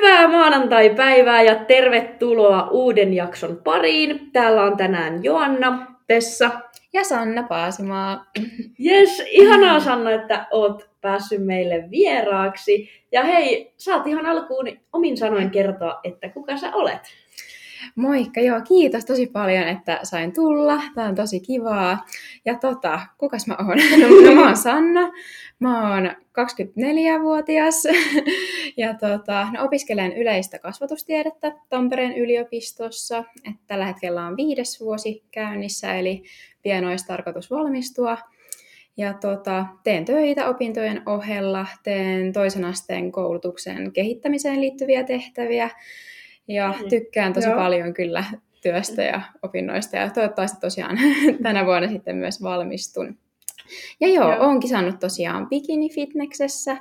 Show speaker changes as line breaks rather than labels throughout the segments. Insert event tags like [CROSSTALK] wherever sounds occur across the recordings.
Hyvää maanantai-päivää ja tervetuloa uuden jakson pariin. Täällä on tänään Joanna, Tessa
ja Sanna Paasimaa.
Jes, ihanaa Sanna, että oot päässyt meille vieraaksi. Ja hei, saat ihan alkuun omin sanoin kertoa, että kuka sä olet.
Moikka, joo, kiitos tosi paljon, että sain tulla. Tämä on tosi kivaa. Ja tota, kukas mä oon? No, [LAUGHS] no mä oon Sanna. Mä oon 24-vuotias [LAUGHS] ja tota, no, opiskelen yleistä kasvatustiedettä Tampereen yliopistossa. Et tällä hetkellä on viides vuosi käynnissä, eli pian olisi tarkoitus valmistua. Ja tota, teen töitä opintojen ohella, teen toisen asteen koulutuksen kehittämiseen liittyviä tehtäviä ja mm. tykkään tosi Joo. paljon kyllä työstä ja opinnoista ja toivottavasti tosiaan [LAUGHS] tänä vuonna sitten myös valmistun. Ja joo, joo. oon kisannut tosiaan bikini-fitneksessä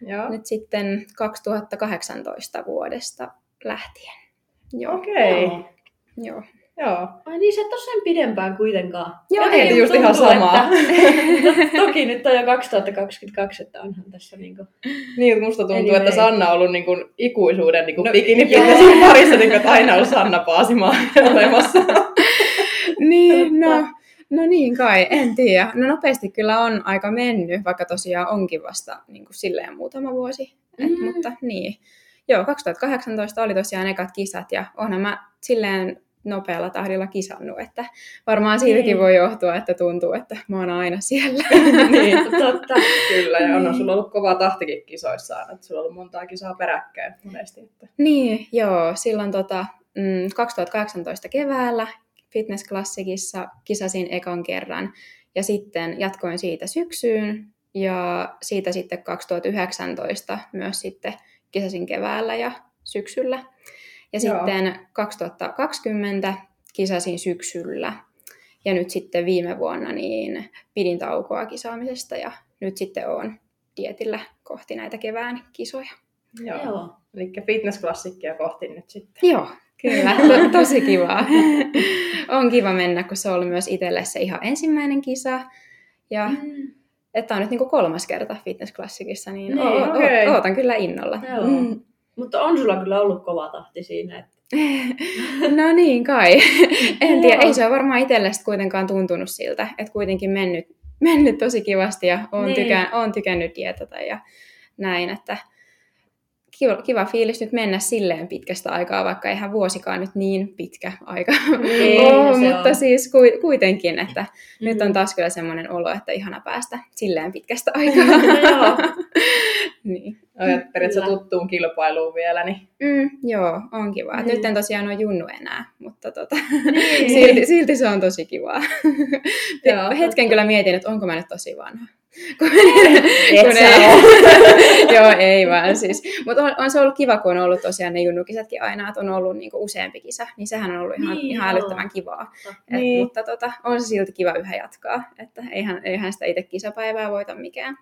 joo. nyt sitten 2018 vuodesta lähtien.
Joo. Okei. Okay.
Joo.
Joo. Ai niin, sä et ole sen pidempään kuitenkaan.
Joo, ei just ihan samaa.
Että, [LAUGHS] toki nyt on jo 2022, että onhan tässä niinku...
Niin, musta tuntuu, että Sanna on ollut niinku ikuisuuden niinku no, bikini parissa, niinku, että aina on Sanna Paasimaa [LAUGHS] olemassa.
niin, no, no niin kai, en tiedä. No nopeasti kyllä on aika mennyt, vaikka tosiaan onkin vasta niin kuin silleen muutama vuosi. Et, mm. Mutta niin. Joo, 2018 oli tosiaan ekat kisat ja onhan mä silleen nopealla tahdilla kisannut, että varmaan siitäkin niin. voi johtua, että tuntuu, että mä oon aina siellä. [LAUGHS]
niin, [LAUGHS] totta. Kyllä, ja on niin. sulla ollut kova tahtikin kisoissa, että sulla on ollut montaa kisaa peräkkäin monesti. Että...
Niin, joo, silloin tota, 2018 mm, keväällä Fitness Classicissa kisasin ekan kerran, ja sitten jatkoin siitä syksyyn, ja siitä sitten 2019 myös sitten kisasin keväällä ja syksyllä. Ja Joo. sitten 2020 kisasin syksyllä. Ja nyt sitten viime vuonna niin pidin taukoa kisaamisesta ja nyt sitten olen dietillä kohti näitä kevään kisoja.
Joo. Joo. Eli fitnessklassikkia kohti nyt sitten.
Joo, kyllä. [LAUGHS] To- tosi kiva. [LAUGHS] on kiva mennä, kun se on ollut myös itselle se ihan ensimmäinen kisa. Ja mm. että on nyt niin kuin kolmas kerta fitnessklassikissa, niin, niin o- okay. o- ootan kyllä innolla.
Joo. Mm. Mutta on sulla kyllä ollut kova tahti siinä. Että... [LAUGHS]
no niin kai. [LAUGHS] en tiedä, ei se ole varmaan itselle kuitenkaan tuntunut siltä, että kuitenkin mennyt, mennyt tosi kivasti ja olen, niin. tykän, olen tykännyt dietata ja näin, että kiva, kiva fiilis nyt mennä silleen pitkästä aikaa, vaikka eihän vuosikaan nyt niin pitkä aika niin, [LAUGHS] ole, mutta on. siis kuitenkin, että mm-hmm. nyt on taas kyllä semmoinen olo, että ihana päästä silleen pitkästä aikaa.
joo.
Niin. Olet periaatteessa tuttuun kilpailuun vielä. Niin...
Mm, joo, on kiva. Mm. Nyt en tosiaan ole junnu enää, mutta tota, niin. [LAUGHS] silti, silti se on tosi kivaa. [LAUGHS] joo, Hetken totta. kyllä mietin, että onko mä nyt tosi vanha. [LAUGHS] kun, kun ei, joo, ei vaan siis. Mutta on, on, se ollut kiva, kun on ollut tosiaan ne junnukisatkin aina, että on ollut niinku useampi kisa, niin sehän on ollut ihan, niin, ihan älyttömän kivaa. Et, niin. Mutta tota, on se silti kiva yhä jatkaa, että eihän, eihän sitä itse kisapäivää voita mikään.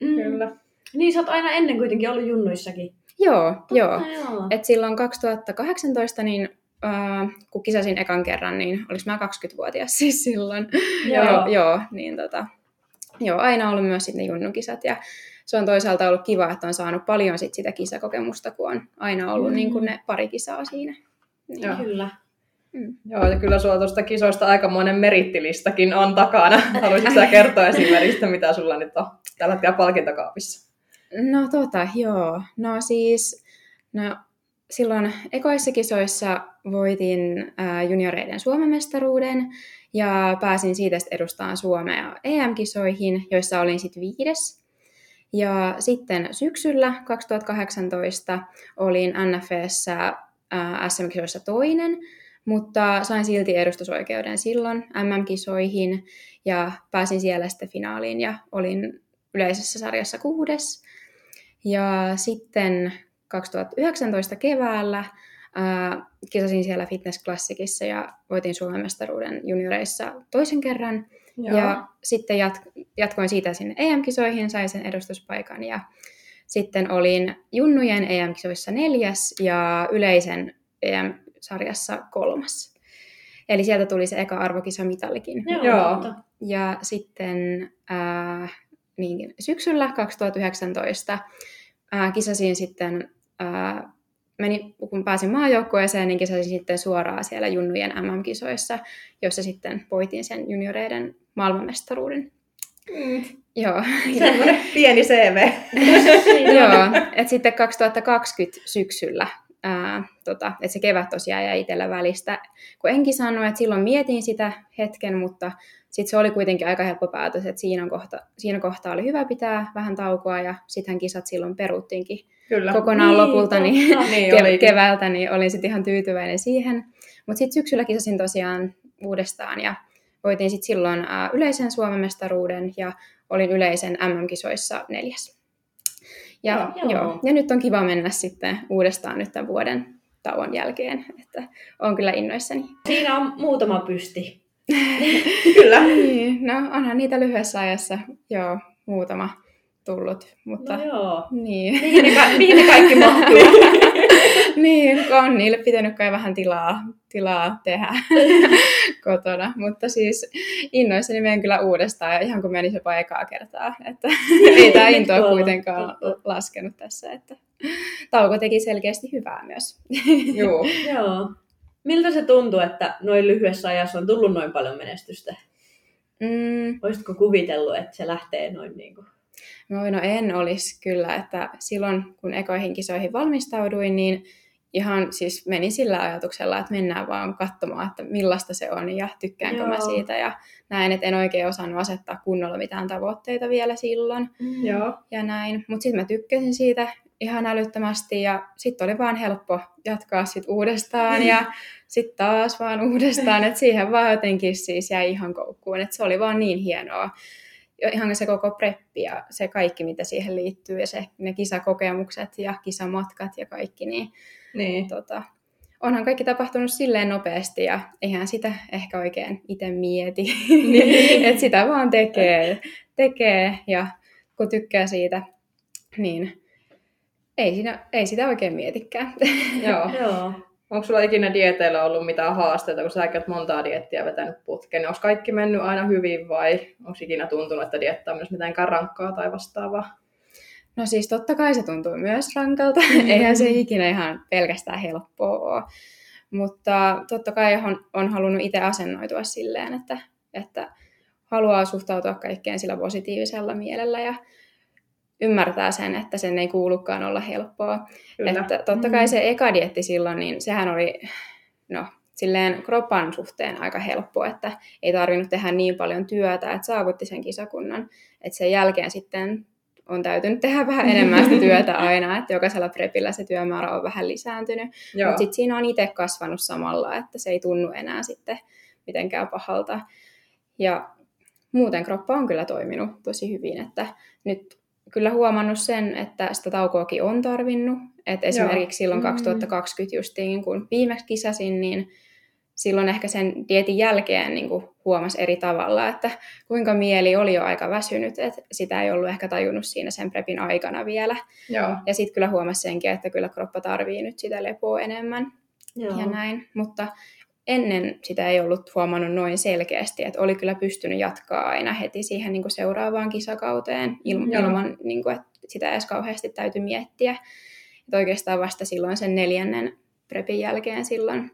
Mm. Kyllä. Niin, sä oot aina ennen kuitenkin ollut junnuissakin.
Joo, Totta, joo. joo. Et silloin 2018, niin Uh, kun kisasin ekan kerran, niin olis mä 20-vuotias siis silloin. Joo. joo, joo niin tota, joo, aina ollut myös sitten ne junnukisat ja se on toisaalta ollut kiva, että on saanut paljon sit sitä kisakokemusta, kun on aina ollut mm. niin kuin ne pari kisaa siinä.
Niin. Joo. Kyllä.
Mm. Joo, ja kyllä sulla tuosta kisoista aikamoinen merittilistakin on takana. [LAUGHS] Haluaisitko sä kertoa esimerkiksi, mitä sulla nyt on tällä hetkellä palkintokaapissa?
No tota, joo. No siis, no silloin ekoissa kisoissa voitin äh, junioreiden Suomen mestaruuden ja pääsin siitä edustamaan Suomea EM-kisoihin, joissa olin sitten viides. Ja sitten syksyllä 2018 olin NFEssä äh, SM-kisoissa toinen, mutta sain silti edustusoikeuden silloin MM-kisoihin ja pääsin siellä sitten finaaliin ja olin yleisessä sarjassa kuudes. Ja sitten 2019 keväällä ää, kisasin siellä Fitness Classicissa ja voitin Suomen mestaruuden junioreissa toisen kerran. Joo. Ja sitten jat- jatkoin siitä sinne EM-kisoihin, sain sen edustuspaikan ja sitten olin junnujen EM-kisoissa neljäs ja yleisen EM-sarjassa kolmas. Eli sieltä tuli se eka arvokisamitallikin.
Joo. Joo.
Ja sitten ää, niin, syksyllä 2019 ää, kisasin sitten ää, meni, kun pääsin maajoukkueeseen, niin kisasin sitten suoraan siellä junnujen MM-kisoissa, jossa sitten voitin sen junioreiden maailmanmestaruuden.
Mm.
Joo. [LAUGHS]
Semmoinen pieni CV. [LAUGHS]
Joo, että sitten 2020 syksyllä, ää, tota, että se kevät tosiaan jäi itsellä välistä, kun enkin sanonut, että silloin mietin sitä hetken, mutta sitten se oli kuitenkin aika helppo päätös, että siinä, kohta, siinä kohtaa oli hyvä pitää vähän taukoa ja sittenhän kisat silloin peruttiinkin
Kyllä.
kokonaan
Niin,
lopulta niin.
Niin
ke-
olikin.
keväältä, niin olin sitten ihan tyytyväinen siihen. Mutta sitten syksyllä kisasin tosiaan uudestaan ja voitin sitten silloin ää, yleisen Suomen mestaruuden ja olin yleisen MM-kisoissa neljäs. Ja,
Joo.
joo. ja nyt on kiva mennä sitten uudestaan nyt tämän vuoden tauon jälkeen, että on kyllä innoissani.
Siinä on muutama pysti. [LAUGHS]
Kyllä.
Niin, no onhan niitä lyhyessä ajassa joo, muutama tullut, mutta
No joo.
niin.
Mihin ne, ka- mihin ne kaikki mahtuu? [LAUGHS] [LAUGHS]
niin, kun on niille pitänyt kai vähän tilaa, tilaa tehdä [LAUGHS] kotona. Mutta siis innoissani menen kyllä uudestaan ja ihan kun menin jopa ekaa kertaa. Että [LAUGHS] ei tämä into ole
Totta.
kuitenkaan laskenut tässä. Että tauko teki selkeästi hyvää myös.
Joo.
Joo. Miltä se tuntuu, että noin lyhyessä ajassa on tullut noin paljon menestystä?
Mm,
Olisitko kuvitellut, että se lähtee noin niin kuin...
no, no en olisi kyllä, että silloin kun ekoihin kisoihin valmistauduin, niin ihan siis menin sillä ajatuksella, että mennään vaan katsomaan, että millaista se on ja tykkäänkö Joo. mä siitä. Ja näin, että en oikein osannut asettaa kunnolla mitään tavoitteita vielä silloin
Joo.
ja näin. Mutta sitten mä tykkäsin siitä ihan älyttömästi ja sitten oli vaan helppo jatkaa sit uudestaan ja [LAUGHS] sitten taas vaan uudestaan. että siihen vaan jotenkin siis jäi ihan koukkuun, että se oli vaan niin hienoa. Ihan se koko preppi ja se kaikki, mitä siihen liittyy ja se, ne kisakokemukset ja kisamatkat ja kaikki, niin
Niin.
tota, onhan kaikki tapahtunut silleen nopeasti ja eihän sitä ehkä oikein itse mieti.
Niin. [LAUGHS]
että sitä vaan tekee, tekee ja kun tykkää siitä, niin ei, siinä, ei sitä oikein mietikään.
Joo. [LAUGHS]
Joo.
Onko sulla ikinä dieteillä ollut mitään haasteita, kun säkin oot montaa diettiä vetänyt putkeen? Niin onko kaikki mennyt aina hyvin vai onko ikinä tuntunut, että dieetta on myös mitenkään rankkaa tai vastaavaa?
No siis totta kai se tuntuu myös rankalta. [LAUGHS] Eihän se ikinä ihan pelkästään helppoa ole. Mutta totta kai on, on halunnut itse asennoitua silleen, että, että haluaa suhtautua kaikkeen sillä positiivisella mielellä ja ymmärtää sen, että sen ei kuulukaan olla helppoa.
Kyllä.
Että totta kai se eka dietti silloin, niin sehän oli no, silleen kropan suhteen aika helppo, että ei tarvinnut tehdä niin paljon työtä, että saavutti sen kisakunnan. Että sen jälkeen sitten on täytynyt tehdä vähän enemmän sitä [LAUGHS] työtä aina, että jokaisella prepillä se työmäärä on vähän lisääntynyt.
Joo.
Mutta sitten siinä on itse kasvanut samalla, että se ei tunnu enää sitten mitenkään pahalta. Ja muuten kroppa on kyllä toiminut tosi hyvin, että nyt kyllä huomannut sen, että sitä taukoakin on tarvinnut. Et esimerkiksi silloin
Mm.
2020 justiin, kun viimeksi kisasin, niin silloin ehkä sen dietin jälkeen niin kuin huomasi eri tavalla, että kuinka mieli oli jo aika väsynyt, että sitä ei ollut ehkä tajunnut siinä sen prepin aikana vielä.
Joo.
Ja sitten kyllä huomasi senkin, että kyllä kroppa tarvii nyt sitä lepoa enemmän
Joo.
ja näin. Mutta ennen sitä ei ollut huomannut noin selkeästi, että oli kyllä pystynyt jatkaa aina heti siihen niin kuin seuraavaan kisakauteen il-
Joo.
ilman, niin kuin, että sitä edes kauheasti täytyy miettiä. Että oikeastaan vasta silloin sen neljännen prepin jälkeen silloin,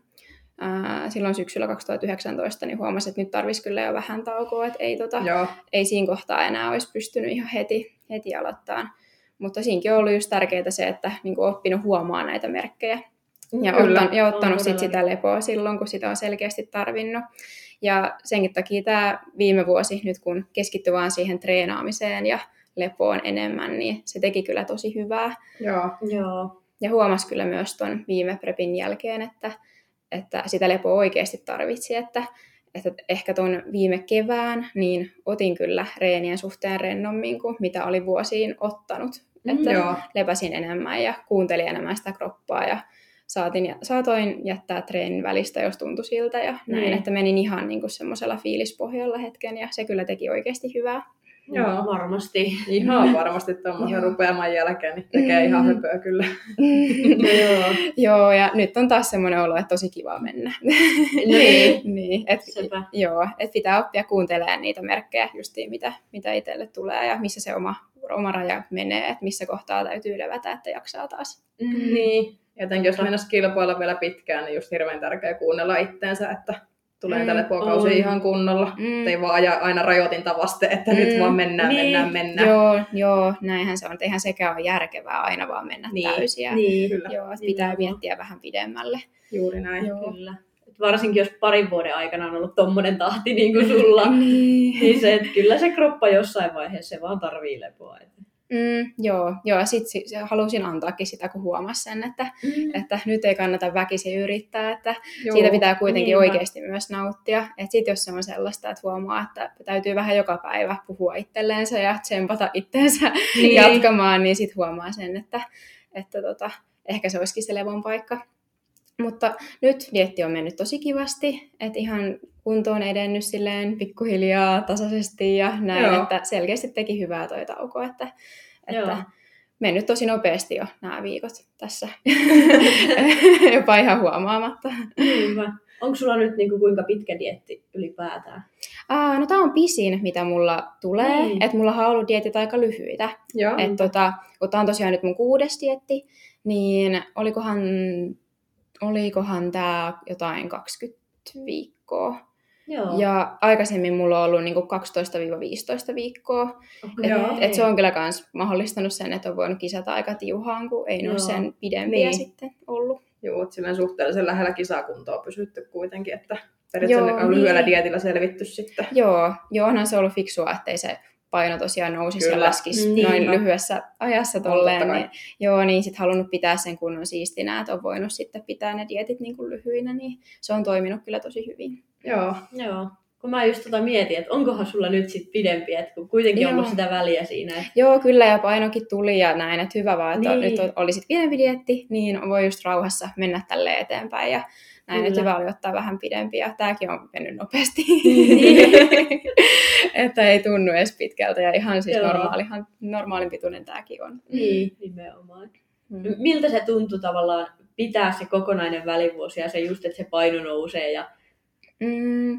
ää, silloin syksyllä 2019, niin huomasin, että nyt tarvitsisi kyllä jo vähän taukoa, että ei, tota,
Joo.
ei siinä kohtaa enää olisi pystynyt ihan heti, heti aloittamaan. Mutta siinäkin on ollut just tärkeää se, että niin kuin oppinut huomaa näitä merkkejä ja,
Kyllä.
ottan, ja ottanut
On
sit sitä lepoa silloin, kun sitä on selkeästi tarvinnut. Ja senkin takia tämä viime vuosi, nyt kun keskittyi vaan siihen treenaamiseen ja lepoon enemmän, niin se teki kyllä tosi hyvää.
Joo.
Joo.
Ja huomasi kyllä myös tuon viime prepin jälkeen, että, että sitä lepoa oikeasti tarvitsi, että, että ehkä tuon viime kevään, niin otin kyllä reenien suhteen rennommin kuin mitä oli vuosiin ottanut.
Mm,
Että
Joo.
lepäsin enemmän ja kuuntelin enemmän sitä kroppaa ja saatin, ja, saatoin jättää treenin välistä, jos tuntui siltä ja näin,
Niin.
että menin ihan niin kuin semmoisella fiilispohjalla hetken ja se kyllä teki oikeasti hyvää.
Joo.
Varmasti.
Ihan [LAUGHS] varmasti tuommoisen rupeaman jälkeen niin tekee ihan
Mm.
höpöä kyllä. [LAUGHS]
Joo.
Joo, ja nyt on taas semmoinen olo, että tosi kiva mennä.
Niin. [LAUGHS]
niin, et,
Sepä.
joo, että pitää oppia kuuntelemaan niitä merkkejä justiin, mitä, mitä itselle tulee ja missä se oma, oma raja menee, että missä kohtaa täytyy levätä, että jaksaa taas.
Niin.
Ja jotenkin jos mennä kilpailla vielä pitkään, niin just hirveän tärkeää kuunnella itteensä, että tulee
Mm,
tälle puokausi ihan kunnolla.
Mm.
Ei vaan aja aina rajoitinta vaste, että mm. Nyt vaan mennään,
niin.
mennään, mennään.
Joo, joo, näinhän se on. Eihän sekään ole järkevää aina vaan mennä
Niin,
täysiä.
Niin,
Kyllä,
Joo, että pitää
Nimenomaan.
miettiä vähän pidemmälle.
juuri näin.
Joo.
kyllä. Varsinkin jos parin vuoden aikana on ollut tommonen tahti niin kuin sulla, [LAUGHS]
Niin.
niin se, että kyllä se kroppa jossain vaiheessa se vaan tarvii lepoa.
Mm, joo, joo, sit si- se- halusin antaakin sitä, kun huomasin sen, että, että nyt ei kannata väkisin yrittää, että
Joo.
siitä pitää kuitenkin
niinpä.
oikeasti myös nauttia. Että sit jos se on sellaista, että huomaa, että täytyy vähän joka päivä puhua itselleensä ja tsempata itteensä
Niin. [LAUGHS]
niin. jatkamaan, niin sit huomaa sen, että, että tota, ehkä se olisikin se levon paikka. Mutta nyt dietti on mennyt tosi kivasti, että ihan kunto on edennyt silleen pikkuhiljaa, tasaisesti ja näin,
Joo.
että selkeästi teki hyvää toi tauko, että,
Joo.
että mennyt tosi nopeasti jo nämä viikot tässä, [LAUGHS] [LAUGHS] jopa ihan huomaamatta.
Niinpä. Onko sulla nyt niin kuin, kuinka pitkä dietti ylipäätään?
Aa, no tämä on pisin, mitä mulla tulee,
Niin.
että mulla on ollut dietit aika lyhyitä.
Joo.
Et tota, kun tää on tosiaan nyt mun kuudes dietti, niin olikohan, olikohan tämä jotain 20 viikkoa.
Joo.
Ja aikaisemmin mulla on ollut niinku 12-15 viikkoa.
Okei.
Et,
Joo.
et se on kyllä kans mahdollistanut sen, että on voinut kisata aika tiuhaan, kun ei ole sen pidempiä
Niin.
sitten ollut.
Joo, että silleen suhteellisen lähellä kisakuntoa pysytty kuitenkin, että periaatteessa
Joo,
on lyhyellä
niin.
dietillä selvitty sitten.
Joo, joo, onhan se ollut fiksua, ettei se paino tosiaan nousisi
Kyllä.
ja laskisi
Niin.
noin lyhyessä ajassa tolleen. Niin, joo, niin sit halunnut pitää sen kunnon siistinä, että on voinut sitten pitää ne dietit niin kuin lyhyinä, niin se on toiminut kyllä tosi hyvin.
Joo.
Joo. Kun mä just tota mietin, että onkohan sulla nyt sit pidempi, että kun kuitenkin on
Joo.
ollut sitä väliä siinä. Että...
Joo, kyllä, ja painokin tuli ja näin, että hyvä vaan, että
Niin.
nyt oli sitten pidempi dietti, niin voi just rauhassa mennä tälle eteenpäin ja näin, että hyvä oli ottaa vähän pidempi ja tämäkin on mennyt nopeasti.
Niin. [LAUGHS]
että ei tunnu edes pitkältä ja ihan siis
Joo.
normaalihan, normaalin pituinen tämäkin on.
Niin, nimenomaan.
Mm.
Miltä se tuntui tavallaan pitää se kokonainen välivuosi ja se just, että se paino nousee ja
Mm,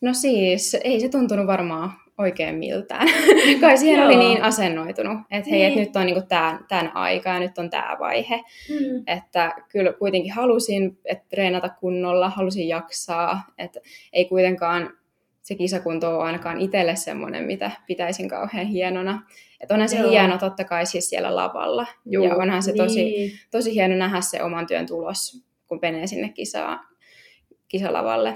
no siis, ei se tuntunut varmaan oikein miltään. [LAUGHS] Kai siihen oli
Joo.
niin asennoitunut, että hei,
Niin.
että nyt on niinku tämän, tämän aika ja nyt on tämä vaihe.
mm.
Että kyllä kuitenkin halusin että treenata kunnolla, halusin jaksaa, että ei kuitenkaan se kisakunto ole ainakaan itselle semmoinen, mitä pitäisin kauhean hienona. Että onhan se
Joo.
hieno totta kai siis siellä lavalla.
Juu,
ja onhan se tosi,
Niin.
tosi hieno nähdä se oman työn tulos, kun menee sinne kisaa, kisalavalle.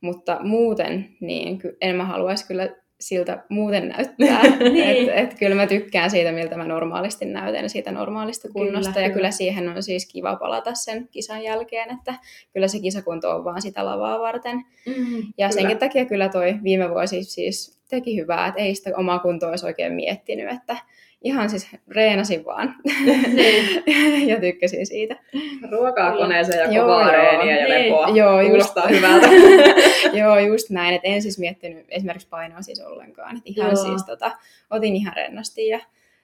Mutta muuten, niin en mä haluaisi kyllä siltä muuten näyttää. [LAUGHS]
Niin.
et, et kyllä mä tykkään siitä, miltä mä normaalisti näytän, siitä normaalista kunnosta.
Kyllä,
ja
kyllä.
kyllä siihen on siis kiva palata sen kisan jälkeen, että kyllä se kisakunto on vaan sitä lavaa varten.
Mm.
Ja
Kyllä.
senkin takia kyllä toi viime vuosi siis teki hyvää, että ei sitä omaa kuntoa olisi oikein miettinyt, että ihan siis reenasin vaan [LAUGHS]
Niin. [LAUGHS]
ja tykkäsin siitä.
Ruokaa koneeseen ja
Joo,
kovaa
joo.
reeniä ja
Niin.
lepoa.
Joo, just-
Kuulostaa hyvältä. [LAUGHS]
Joo, just näin, että en siis miettinyt esimerkiksi painoa siis ollenkaan. Että ihan
Joo.
siis tota, otin ihan rennosti ja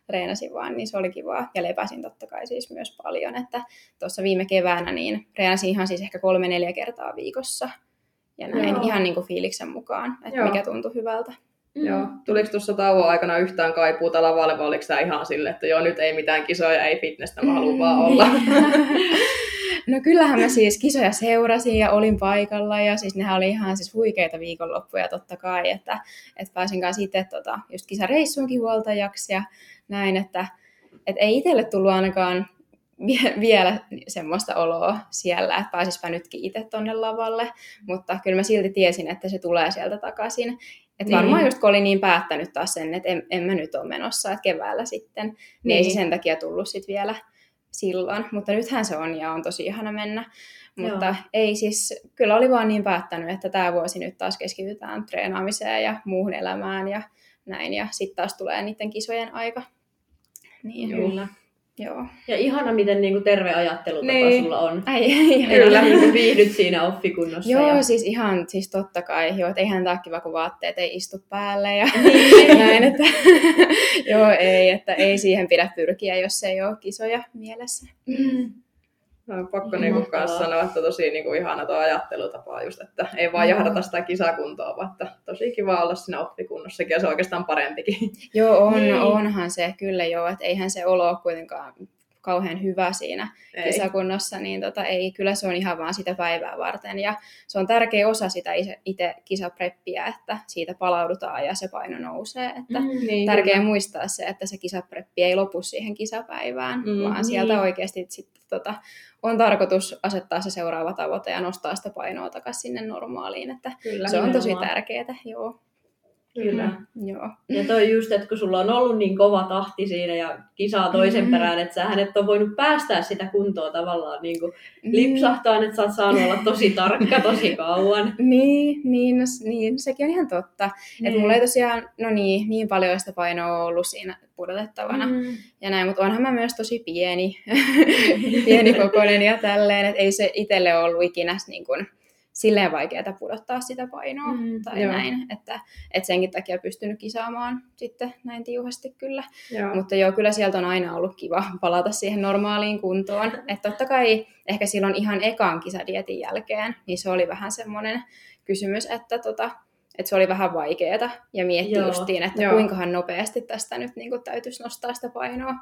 reenasin vaan, niin se oli kivaa. Ja lepäsin totta kai siis myös paljon, että tuossa viime keväänä niin reenasin ihan siis ehkä kolme-neljä kertaa viikossa. Ja näin
Joo.
ihan niin kuin fiiliksen mukaan, että
Joo.
mikä tuntui hyvältä.
Joo. Tuliko tuossa tauon aikana yhtään kaipuuta lavalle vai oliko tämä ihan silleen, että joo nyt ei mitään kisoja, ei fitnessä, mä haluan vaan olla. [LAUGHS]
No kyllähän mä siis kisoja seurasin ja olin paikalla ja siis nehän oli ihan siis huikeita viikonloppuja totta kai, että, että pääsin kanssa itse tota, just kisareissuunkin huoltajaksi ja näin, että, että ei itselle tullut ainakaan vie- vielä semmoista oloa siellä, että pääsispä nytkin itse tonne lavalle, mutta kyllä mä silti tiesin, että se tulee sieltä takaisin. Että
Niin.
varmaan just kun olin niin päättänyt taas sen, että en, en mä nyt ole menossa, että keväällä sitten, niin, niin. ei se
Niin.
sen takia tullut sitten vielä silloin. Mutta nythän se on ja on tosi ihana mennä. Mutta
Joo.
ei siis, kyllä oli vaan niin päättänyt, että tämä vuosi nyt taas keskitytään treenaamiseen ja muuhun elämään ja näin. Ja sitten taas tulee niiden kisojen aika. Niin.
Kyllä.
Joo.
Ja ihana, miten niinku terve ajattelutapa
Niin.
sulla on.
Ai, ihana.
Kyllä. Niinku viihdyt siinä offikunnossa.
Joo,
ja...
siis ihan, siis totta kai, joo, että eihän tämä kiva, kun vaatteet ei istu päälle ja
Niin. [LAUGHS]
näin, että [LAUGHS] joo, ei, että ei siihen pidä pyrkiä, jos ei ole kisoja mielessä.
Mm.
No, on pakko
Ihan
niinku
mahtavaa.
kanssa sanoa, että tosi niinku ihana tuo ajattelutapa just, että ei vaan jahdata sitä kisakuntoa, vaan että tosi kiva olla siinä oppikunnossakin ja se on oikeastaan parempikin.
Joo, on,
Niin.
onhan se kyllä joo, että eihän se olo kuitenkaan kauhean hyvä siinä
Ei.
kisakunnossa, niin tota, ei, kyllä se on ihan vaan sitä päivää varten. Ja se on tärkeä osa sitä itse kisapreppiä, että siitä palaudutaan ja se paino nousee. Että
Mm,
Niin,
tärkeää
kyllä.
muistaa se, että se kisapreppi ei lopu siihen kisapäivään,
Mm,
vaan sieltä
niin.
oikeasti sitten tota, on tarkoitus asettaa se seuraava tavoite ja nostaa sitä painoa takaisin sinne normaaliin. Että
Kyllä.
se on tosi tärkeää, joo.
Kyllä.
joo.
Ja toi just, että kun sulla on ollut niin kova tahti siinä ja kisaa toisen
Mm.
perään, että sähän et ole voinut päästää sitä kuntoa tavallaan niin kuin
Mm.
lipsahtaan, että sä oot saanut olla tosi tarkka tosi [LAUGHS] kauan.
Niin, niin, no niin, sekin on ihan totta.
Niin.
Että mulla ei tosiaan, no niin, niin paljon sitä painoa ollut siinä pudotettavana. Mm. Ja näin, mutta onhan mä myös tosi pieni, [LAUGHS] pieni kokoinen ja tälleen, että ei se itselle ollut ikinä niin kuin, silleen vaikeaa pudottaa sitä painoa
Mm,
tai
joo.
näin, että, että senkin takia pystynyt kisaamaan sitten näin tiuhasti kyllä.
Joo.
Mutta joo, kyllä sieltä on aina ollut kiva palata siihen normaaliin kuntoon. Että totta kai ehkä silloin ihan ekan kisadietin jälkeen, niin se oli vähän semmoinen kysymys, että, tota, että se oli vähän vaikeaa ja mietti
Joo,
justiin, että
joo.
kuinkahan nopeasti tästä nyt niin kuin täytyisi nostaa sitä painoa.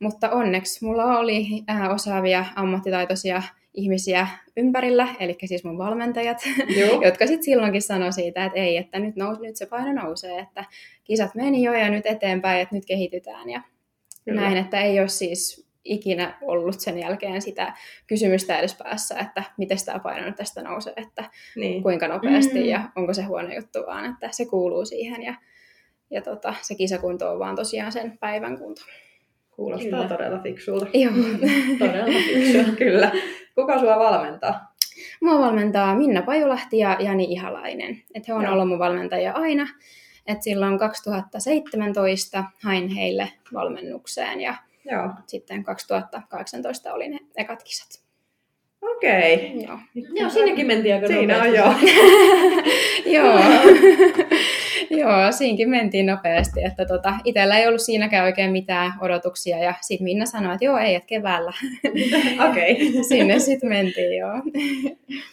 Mutta onneksi mulla oli äh, osaavia ammattitaitoisia ihmisiä ympärillä, eli siis mun valmentajat, [LAUGHS]
Joo.
jotka sitten silloinkin sanoi siitä, että ei, että nyt, nous, nyt se paino nousee, että kisat meni jo ja nyt eteenpäin, että nyt kehitytään ja
Kyllä.
näin, että ei ole siis ikinä ollut sen jälkeen sitä kysymystä edes päässä, että miten tämä paino nyt tästä nousee, että
Niin.
kuinka nopeasti
Mm.
ja onko se huono juttu, vaan että se kuuluu siihen ja, ja tota, se kisakunto on vaan tosiaan sen päivän kunto.
Kuulostaa
Kyllä.
todella fiksulta.
Joo. [LAUGHS]
Todella fiksua. [LAUGHS]
Kyllä. Kuka sua valmentaa?
Mua valmentaa Minna Pajulahti ja Jani Ihalainen. Et he on
Joo.
ollut mun valmentajia aina. Et silloin 2017 hain heille valmennukseen ja
Joo.
sitten 2018 oli ne ekat kisat.
Okei.
Joo.
Joo, sinnekin mentiin aika
Siinä on
nopeasti.
jo.
Joo. [LAUGHS] [LAUGHS] Joo, siinkin mentiin nopeasti, että tota, itsellä ei ollut siinäkään oikein mitään odotuksia ja sitten Minna sanoi, että joo, ei, että keväällä. [LAUGHS]
Okei. [LAUGHS]
Sinne sitten mentiin, joo.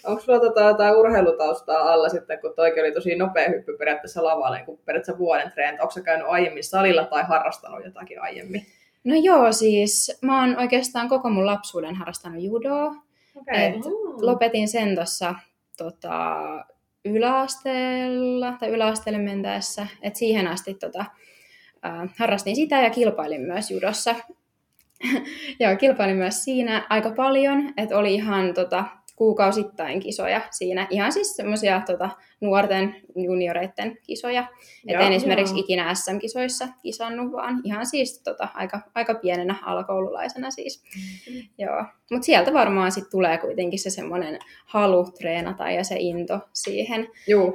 Onko sulla tota jotain urheilutaustaa alla sitten, kun toikin oli tosi nopea hyppy periaatteessa lavalle, niin kun periaatteessa vuoden treenit. Onko sä käynyt aiemmin salilla tai harrastanut jotakin aiemmin?
No joo, siis mä oon oikeastaan koko mun lapsuuden harrastanut judoa.
Okei.
Et lopetin sen tuossa tota, yläasteella tai yläasteelle mentäessä. Et siihen asti tota, äh, harrastin sitä ja kilpailin myös judossa. [LAUGHS] Joo, kilpailin myös siinä aika paljon, että oli ihan tota, kuukausittain kisoja siinä. Ihan siis semmoisia tota, nuorten junioreiden kisoja. Et
Joo,
en esimerkiksi
joo.
ikinä SM-kisoissa kisannut, vaan ihan siis tota, aika, aika pienenä alakoululaisena siis.
Mm.
Joo, mutta sieltä varmaan sitten tulee kuitenkin se semmoinen halu treenata ja se into siihen.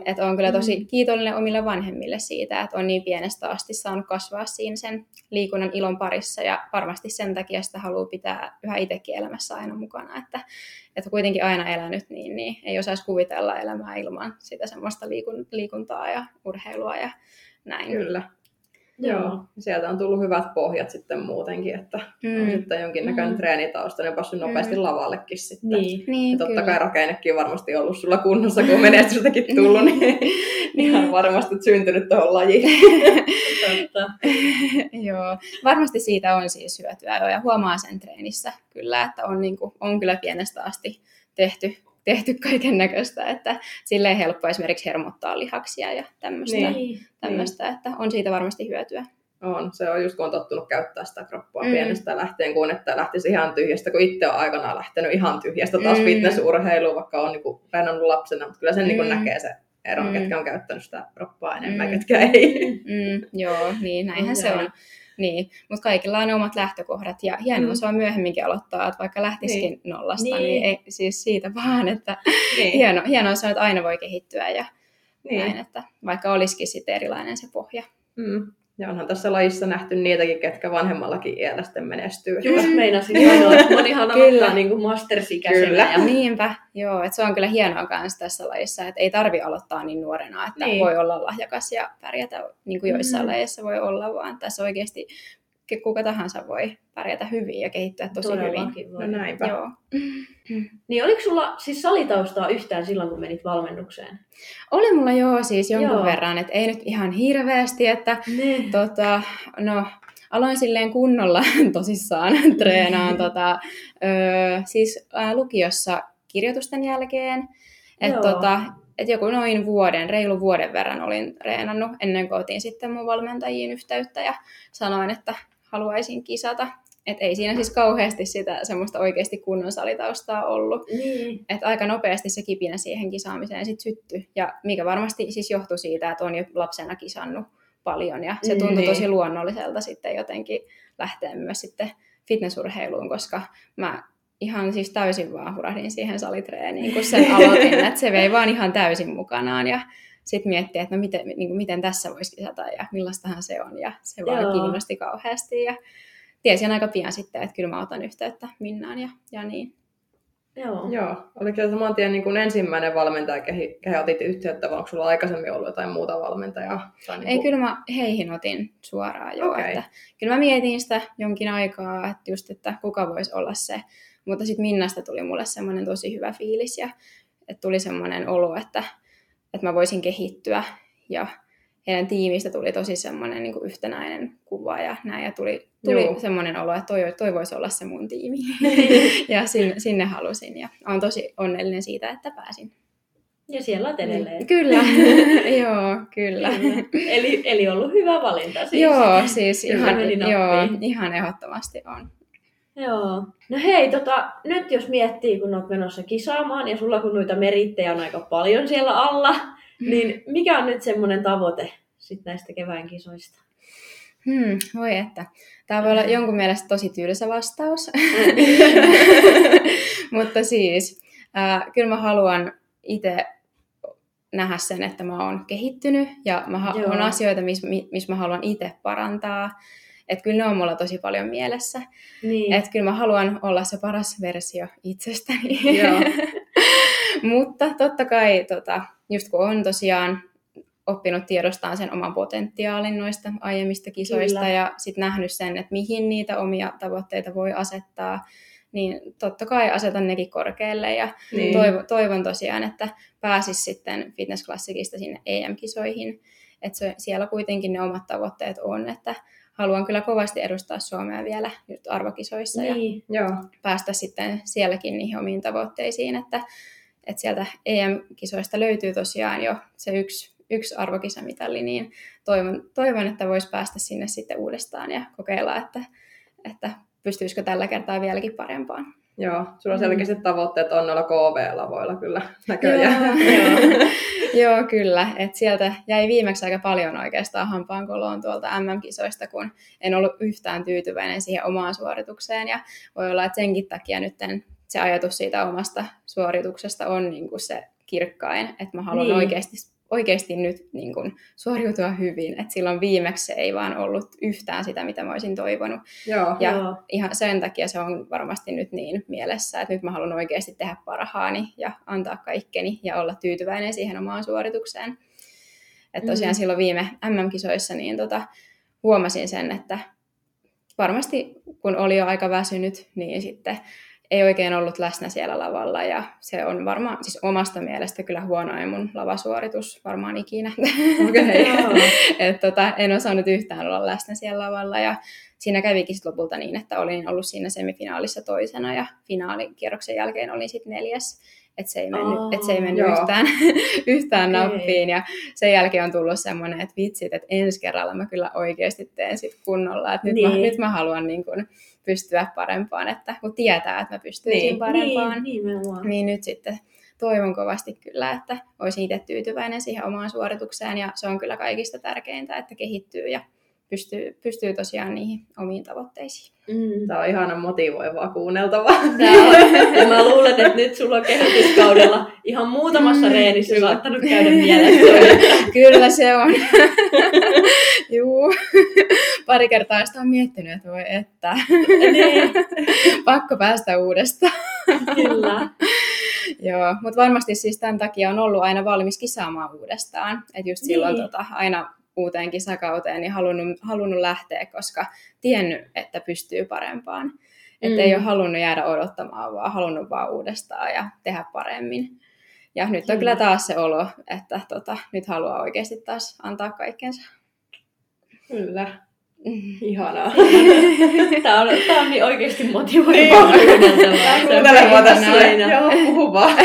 Että on kyllä tosi
Mm.
kiitollinen omille vanhemmille siitä, että on niin pienestä asti saanut kasvaa siinä sen liikunnan ilon parissa ja varmasti sen takia sitä haluaa pitää yhä itsekin elämässä aina mukana, että, että kuitenkin aina elänyt niin, niin ei osaisi kuvitella elämää ilman sitä semmoista liikun, liikuntaa ja urheilua ja näin.
Kyllä.
Joo.
Joo. Sieltä on tullut hyvät pohjat sitten muutenkin, että mm. on
Mm.
sitten jonkinnäköinen
Mm.
treenitausta, niin on päässyt nopeasti
Mm.
lavallekin sitten.
Niin.
Ja
Niin,
totta
kyllä.
kai rakennekin on varmasti ollut sulla kunnossa, kun on menestystäkin tullut, [LAUGHS] niin ihan varmasti syntynyt tuohon lajiin. [LAUGHS]
Joo, varmasti siitä on siis hyötyä jo, ja huomaa sen treenissä kyllä, että on, niin kuin, on kyllä pienestä asti tehty, tehty kaiken näköistä, että silleen helppo esimerkiksi hermottaa lihaksia ja tämmöistä,
Niin.
Niin.
tämmöistä että on siitä varmasti hyötyä.
On, se on just kun on tottunut käyttää sitä kroppaa
Mm.
pienestä lähtien, kun että lähtisi ihan tyhjästä, kun itse on aikanaan lähtenyt ihan tyhjästä taas
Mm.
fitnessurheiluun, vaikka on niin reenannut lapsena, mutta kyllä sen niin
Mm.
näkee se ero,
Mm.
ketkä on käyttänyt sitä kroppaa enemmän,
Mm.
ketkä ei. [LAUGHS]
Mm, joo, niin näinhän
On
se on. Niin, mutta kaikilla on omat lähtökohdat ja hienoa
Mm.
se on myöhemminkin aloittaa, että vaikka lähtisikin niin. nollasta, niin.
Niin.
niin ei, siis siitä vaan, että [LAUGHS]
Niin.
hieno, hienoa se on, että aina voi kehittyä ja
niin.
näin, että vaikka olisikin sitten erilainen se pohja.
Mm. Ja onhan tässä lajissa nähty niitäkin, ketkä vanhemmallakin iällä sitten menestyy.
Just [LAUGHS] meinasin sanoa, että monihan aloittaa niin kuin mastersikäisenä.
Kyllä.
Ja...
Niinpä, joo, että se on kyllä hienoa myös tässä lajissa, että ei tarvi aloittaa niin nuorena, että
Niin.
voi olla lahjakas ja pärjätä niin kuin joissain
Mm.
lajeissa voi olla, vaan tässä oikeasti kuka tahansa voi pärjätä hyvin ja kehittyä tosi hyvin.
Todellakin voi.
No näinpä.
Joo.
Niin oliko sulla siis salitaustaa yhtään silloin, kun menit valmennukseen?
Oli mulla joo siis jonkun
Joo.
verran, että ei nyt ihan hirveästi, että
Ne.
tota, no, aloin silleen kunnolla [LAUGHS] tosissaan [LAUGHS] treenaan tota, ö, siis ä, lukiossa kirjoitusten jälkeen. Että tota, et joku noin vuoden, reilu vuoden verran olin treenannut ennen kuin otin sitten mun valmentajiin yhteyttä ja sanoin, että haluaisin kisata. Et ei siinä siis kauheasti sitä semmoista oikeasti kunnon salitaustaa ollut.
Niin.
Et aika nopeasti se kipinä siihen kisaamiseen sit syttyi. Ja mikä varmasti siis johtui siitä, että on jo lapsena kisannut paljon. Ja se tuntui
Niin.
tosi luonnolliselta sitten jotenkin lähteä myös sitten fitnessurheiluun, koska mä ihan siis täysin vaan hurahdin siihen salitreeniin, kun sen [LAUGHS] aloitin. että se vei vaan ihan täysin mukanaan. Ja sitten miettii, että no miten, niin kuin, miten tässä voisi kisata ja millaistahan se on. Ja se vaan
Joo.
kiinnosti kauheasti. Ja tiesin aika pian sitten, että kyllä mä otan yhteyttä Minnaan ja, ja niin.
Joo.
Joo. Oliko se saman tien niin kuin ensimmäinen valmentaja, kehi, otit yhteyttä, vai onko sulla aikaisemmin ollut jotain muuta valmentajaa? Tai niin
Ei,
kuin...
kyllä mä heihin otin suoraan jo.
Okei.
Että, kyllä mä mietin sitä jonkin aikaa, että just, että kuka voisi olla se. Mutta sitten Minnasta tuli mulle semmoinen tosi hyvä fiilis ja että tuli semmoinen olo, että, että mä voisin kehittyä ja heidän tiimistä tuli tosi semmoinen niin yhtenäinen kuva ja näin, ja tuli, tuli
Joo.
semmoinen olo, että toi, toi voisi olla se mun tiimi. [LAUGHS] ja sinne, sinne halusin, ja olen tosi onnellinen siitä, että pääsin.
Ja siellä olet edelleen.
Kyllä, [LAUGHS] [LAUGHS] joo, kyllä.
Kyllä. Eli, eli ollut hyvä valinta siis.
Joo, siis ihan, joo, ihan ehdottomasti on.
Joo. No hei, tota, nyt jos miettii, kun olet menossa kisaamaan ja sulla kun noita merittejä on aika paljon siellä alla, niin mikä on nyt semmoinen tavoite sit näistä kevään kisoista?
Hmm, voi että. Tämä voi olla jonkun mielestä tosi tylsä vastaus. [LAUGHS] Mutta siis, äh, kyllä mä haluan itse nähdä sen, että mä oon kehittynyt ja mä ha-
Joo.
on asioita, missä mis mä haluan itse parantaa. Että kyllä ne on mulla tosi paljon mielessä.
Niin.
Että kyllä mä haluan olla se paras versio itsestäni.
Joo. [LAUGHS]
Mutta totta kai, tota, just kun on tosiaan oppinut tiedostaan sen oman potentiaalin noista aiemmista kisoista
Kyllä.
ja sitten nähnyt sen, että mihin niitä omia tavoitteita voi asettaa, niin totta kai asetan nekin korkealle ja
Niin.
toivon, toivon tosiaan, että pääsis sitten fitnessklassikista sinne EM-kisoihin. Että siellä kuitenkin ne omat tavoitteet on, että haluan kyllä kovasti edustaa Suomea vielä just arvokisoissa ja
niin.
Joo.
päästä sitten sielläkin niihin omiin tavoitteisiin, että, että sieltä EM-kisoista löytyy tosiaan jo se yksi, yksi arvokisamitalli, niin toivon, toivon, että voisi päästä sinne sitten uudestaan ja kokeilla, että, että pystyisikö tällä kertaa vieläkin parempaan.
Joo. Sulla
Mm.
selkeästi tavoitteet on noilla KV-lavoilla kyllä näköjään. [LAUGHS] [LAUGHS]
Joo, Joo, kyllä. Et sieltä jäi viimeksi aika paljon oikeastaan hampaan koloon tuolta MM-kisoista, kun en ollut yhtään tyytyväinen siihen omaan suoritukseen. Ja voi olla, että senkin takia nyt se ajatus siitä omasta suorituksesta on niin kuin se kirkkain, että mä haluan
niin.
oikeasti, oikeasti nyt niin kuin suoriutua hyvin. Et silloin viimeksi se ei vaan ollut yhtään sitä, mitä mä olisin toivonut.
Joo.
Ja
Joo.
ihan sen takia se on varmasti nyt niin mielessä, että nyt mä haluan oikeasti tehdä parhaani ja antaa kaikkeni ja olla tyytyväinen siihen omaan suoritukseen. Että tosiaan
Mm.
silloin viime MM-kisoissa niin tota, huomasin sen, että varmasti kun oli jo aika väsynyt, niin sitten ei oikein ollut läsnä siellä lavalla ja se on varmaan siis omasta mielestä kyllä huonoin mun lavasuoritus varmaan ikinä.
Joo. [LAUGHS]
Et tota, en osannut yhtään olla läsnä siellä lavalla ja siinä kävikin sit lopulta niin, että olin ollut siinä semifinaalissa toisena ja finaalikierroksen jälkeen olin sitten neljäs. Että se ei mennyt,
Aa,
et se ei mennyt
joo.
yhtään, [LAUGHS] yhtään
Okei.
nappiin. Ja sen jälkeen on tullut semmoinen, että vitsit, että ensi kerralla mä kyllä oikeasti teen sit kunnolla. Että nyt, mä,
Niin.
nyt mä haluan niin kun pystyä parempaan, että kun tietää, että mä pystyisin
Niin.
parempaan
Niin, nimenomaan.
niin nyt sitten toivon kovasti kyllä, että olisin itse tyytyväinen siihen omaan suoritukseen ja se on kyllä kaikista tärkeintä, että kehittyy ja pystyy, pystyy tosiaan niihin omiin tavoitteisiin.
Mm.
Tämä on ihana motivoivaa kuunneltavaa. [LAUGHS]
Ja mä luulen, että nyt sulla on kehityskaudella ihan muutamassa
Mm,
reenissä
kyllä.
saattanut käydä mielessä. [LAUGHS]
Kyllä se on. [LAUGHS] Juu. Pari kertaa sitä on miettinyt, että voi että.
niin,
Pakko päästä uudestaan.
kyllä.
Joo, mutta varmasti siis tämän takia on ollut aina valmis kisaamaan uudestaan. Että just silloin
Niin.
tota, aina uuteen kisakauteen niin halunnut, halunnut lähteä, koska tiennyt, että pystyy parempaan. Että
Mm.
ei ole halunnut jäädä odottamaan, vaan halunnut vaan uudestaan ja tehdä paremmin. Ja nyt on
Kyllä.
kyllä taas se olo, että tota, nyt haluaa oikeasti taas antaa kaikkensa.
Kyllä. [LAUGHS] Ihanaa. [LAUGHS]
Tää on, tää on niin oikeesti motivoivaa
kuuntele mua tässä joo, puhu vaan.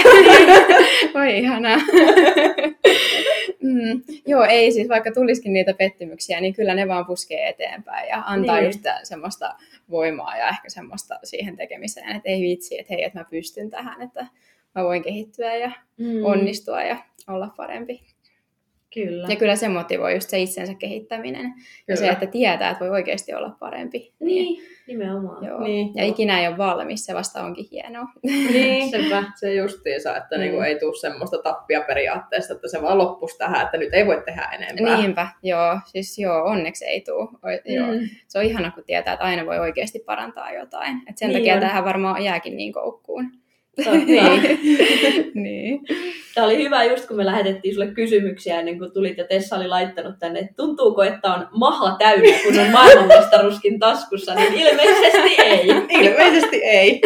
[LAUGHS]
Voi ihanaa. Mm, joo, ei siis vaikka tulisikin niitä pettymyksiä, niin kyllä ne vaan puskee eteenpäin ja antaa
Niin.
just semmoista voimaa ja ehkä semmoista siihen tekemiseen, että ei vitsi, että hei, että mä pystyn tähän, että mä voin kehittyä ja
Mm,
onnistua ja olla parempi.
Kyllä.
Ja kyllä se motivoi just se itsensä kehittäminen ja
Kyllä.
se, että tietää, että voi oikeasti olla parempi.
Niin, nimenomaan.
Joo.
Niin,
ja
joo.
ikinä ei ole valmis, se vasta onkin hienoa.
Niin,
Sepä.
se justiinsa, että
Mm.
niinku ei tule semmoista tappia periaatteesta, että se vaan loppuisi tähän, että nyt ei voi tehdä enempää.
Niinpä, joo. Siis joo, onneksi ei tule. Joo.
Mm.
Se on ihana, kun tietää, että aina voi oikeasti parantaa jotain. Et sen
Niin
takia
on.
tähän varmaan jääkin niin koukkuun.
Totta.
niin. [LAUGHS]
Tämä oli hyvä just kun me lähetettiin sulle kysymyksiä ennen kuin tulit ja Tessa oli laittanut tänne, että tuntuuko, että on maha täynnä, kun on maailmanmestaruuskin taskussa, niin ilmeisesti ei. [LAUGHS]
Ilmeisesti ei.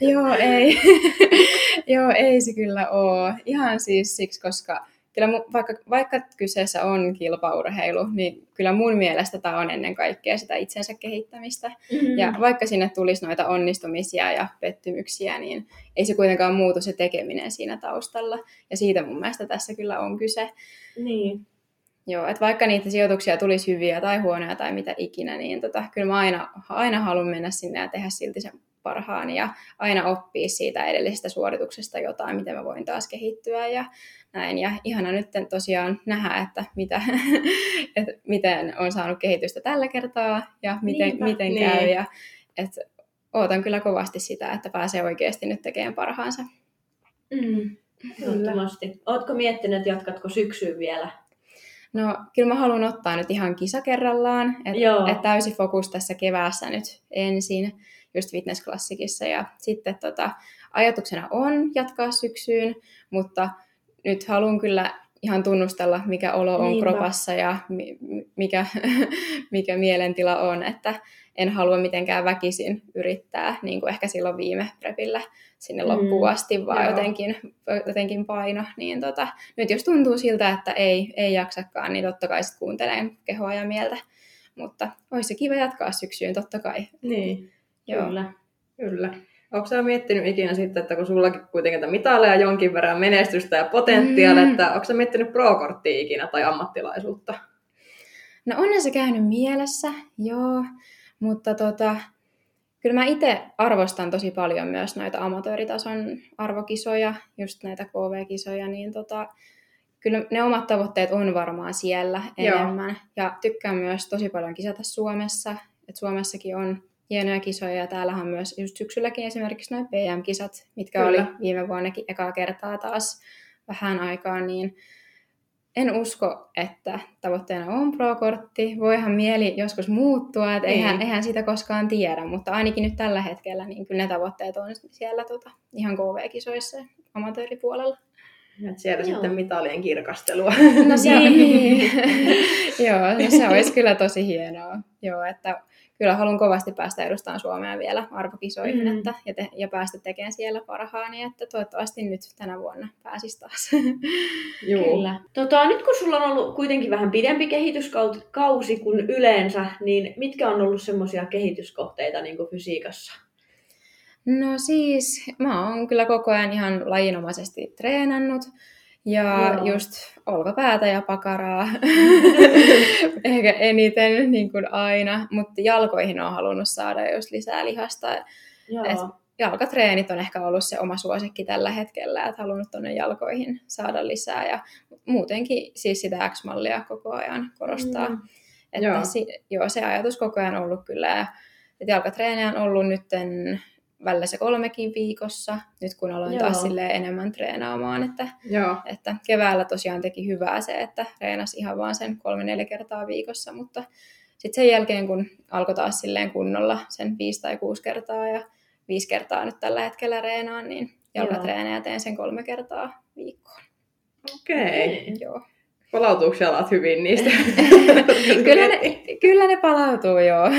Joo, ei. [LAUGHS] Joo, ei se kyllä ole. Ihan siis siksi, koska kyllä mu- vaikka, vaikka kyseessä on kilpaurheilu, niin kyllä mun mielestä tämä on ennen kaikkea sitä itsensä kehittämistä.
Mm.
Ja vaikka sinne tulisi noita onnistumisia ja pettymyksiä, niin ei se kuitenkaan muutu se tekeminen siinä taustalla. Ja siitä mun mielestä tässä kyllä on kyse.
Niin.
Joo, että vaikka niitä sijoituksia tulisi hyviä tai huonoja tai mitä ikinä, niin tota, kyllä mä aina, aina haluan mennä sinne ja tehdä silti sen parhaani ja aina oppia siitä edellisestä suorituksesta jotain, miten mä voin taas kehittyä ja näin. Ja ihana nyt tosiaan nähdä, että, mitä, [LAUGHS] että miten on saanut kehitystä tällä kertaa ja miten,
Niinpä,
miten
niin.
käy. Ja, että ootan kyllä kovasti sitä, että pääsee oikeasti nyt tekemään parhaansa.
Mm. Ehdottomasti. Ootko miettinyt, että jatkatko syksyyn vielä?
No, kyllä mä haluan ottaa nyt ihan kisa kerrallaan, että et täysi fokus tässä keväässä nyt ensin, just fitnessklassikissa. Ja sitten tota, ajatuksena on jatkaa syksyyn, mutta nyt haluan kyllä ihan tunnustella, mikä olo on
Niinpä.
kropassa ja mi- mikä, [LAUGHS] mikä mielentila on, että en halua mitenkään väkisin yrittää, niin kuin ehkä silloin viime prepillä sinne
Mm,
loppuun asti, vaan
joo.
jotenkin, jotenkin paino. Niin tota, nyt jos tuntuu siltä, että ei, ei jaksakaan, niin totta kai sitten kuuntelen kehoa ja mieltä. Mutta olisi se kiva jatkaa syksyyn, totta kai.
Niin,
Joo.
Kyllä.
kyllä. Onko sä miettinyt ikinä sitten, että kun sullakin kuitenkin mitaleja jonkin verran menestystä ja potentiaalia,
Mm.
että onko sä miettinyt pro-korttia ikinä tai ammattilaisuutta?
No onhan se käynyt mielessä, joo, mutta tota, kyllä mä itse arvostan tosi paljon myös noita amatööritason arvokisoja, just näitä KV-kisoja, niin tota, kyllä ne omat tavoitteet on varmaan siellä
Joo.
enemmän. Ja tykkään myös tosi paljon kisata Suomessa, että Suomessakin on hienoja kisoja ja täällähän on myös just syksylläkin esimerkiksi noin PM-kisat, mitkä
Kyllä.
oli viime vuonnakin ekaa kertaa taas vähän aikaa, niin en usko, että tavoitteena on pro-kortti. Voihan mieli joskus muuttua, että
Niin.
eihän, eihän sitä koskaan tiedä, mutta ainakin nyt tällä hetkellä niin kyllä ne tavoitteet on siellä tota, ihan KV-kisoissa ja amatööripuolella.
Et siellä
Joo.
sitten mitalien kirkastelua.
No [LAUGHS] se,
Niin. [LAUGHS]
Joo, no se olisi kyllä tosi hienoa. Joo, että kyllä haluan kovasti päästä edustamaan Suomea vielä arvokisoihin
Mm.
että, ja, te, ja päästä tekemään siellä parhaani, että toivottavasti nyt tänä vuonna pääsis taas. [LAUGHS]
Juu.
Kyllä. Tota, nyt kun sulla on ollut kuitenkin vähän pidempi kehityskausi kuin yleensä, niin mitkä on ollut semmoisia kehityskohteita niin kuin fysiikassa?
No siis, mä oon kyllä koko ajan ihan lajinomaisesti treenannut. Ja
Joo.
just olkapäätä ja pakaraa. [LAUGHS] Ehkä eniten niin kuin aina. Mutta jalkoihin on halunnut saada just lisää lihasta.
Joo.
Et jalkatreenit on ehkä ollut se oma suosikki tällä hetkellä, että halunnut tuonne jalkoihin saada lisää ja muutenkin siis sitä X-mallia koko ajan korostaa.
Mm.
Että
Joo.
Si, joo, se ajatus koko ajan ollut kyllä. Että jalkatreeniä on ollut nytten välillä se kolmekin viikossa, nyt kun aloin
Joo.
taas enemmän treenaamaan, että,
Joo.
että keväällä tosiaan teki hyvää se, että treenasi ihan vaan sen kolme-neljä kertaa viikossa, mutta sitten sen jälkeen, kun alkoi taas silleen kunnolla sen viisi tai kuusi kertaa ja viisi kertaa nyt tällä hetkellä reenaan, niin jalkatreenejä teen sen kolme kertaa viikkoon.
Okei. Okay.
Joo.
Palautuuko jalat hyvin niistä? [LAUGHS]
kyllä, ne, kyllä ne palautuu, joo.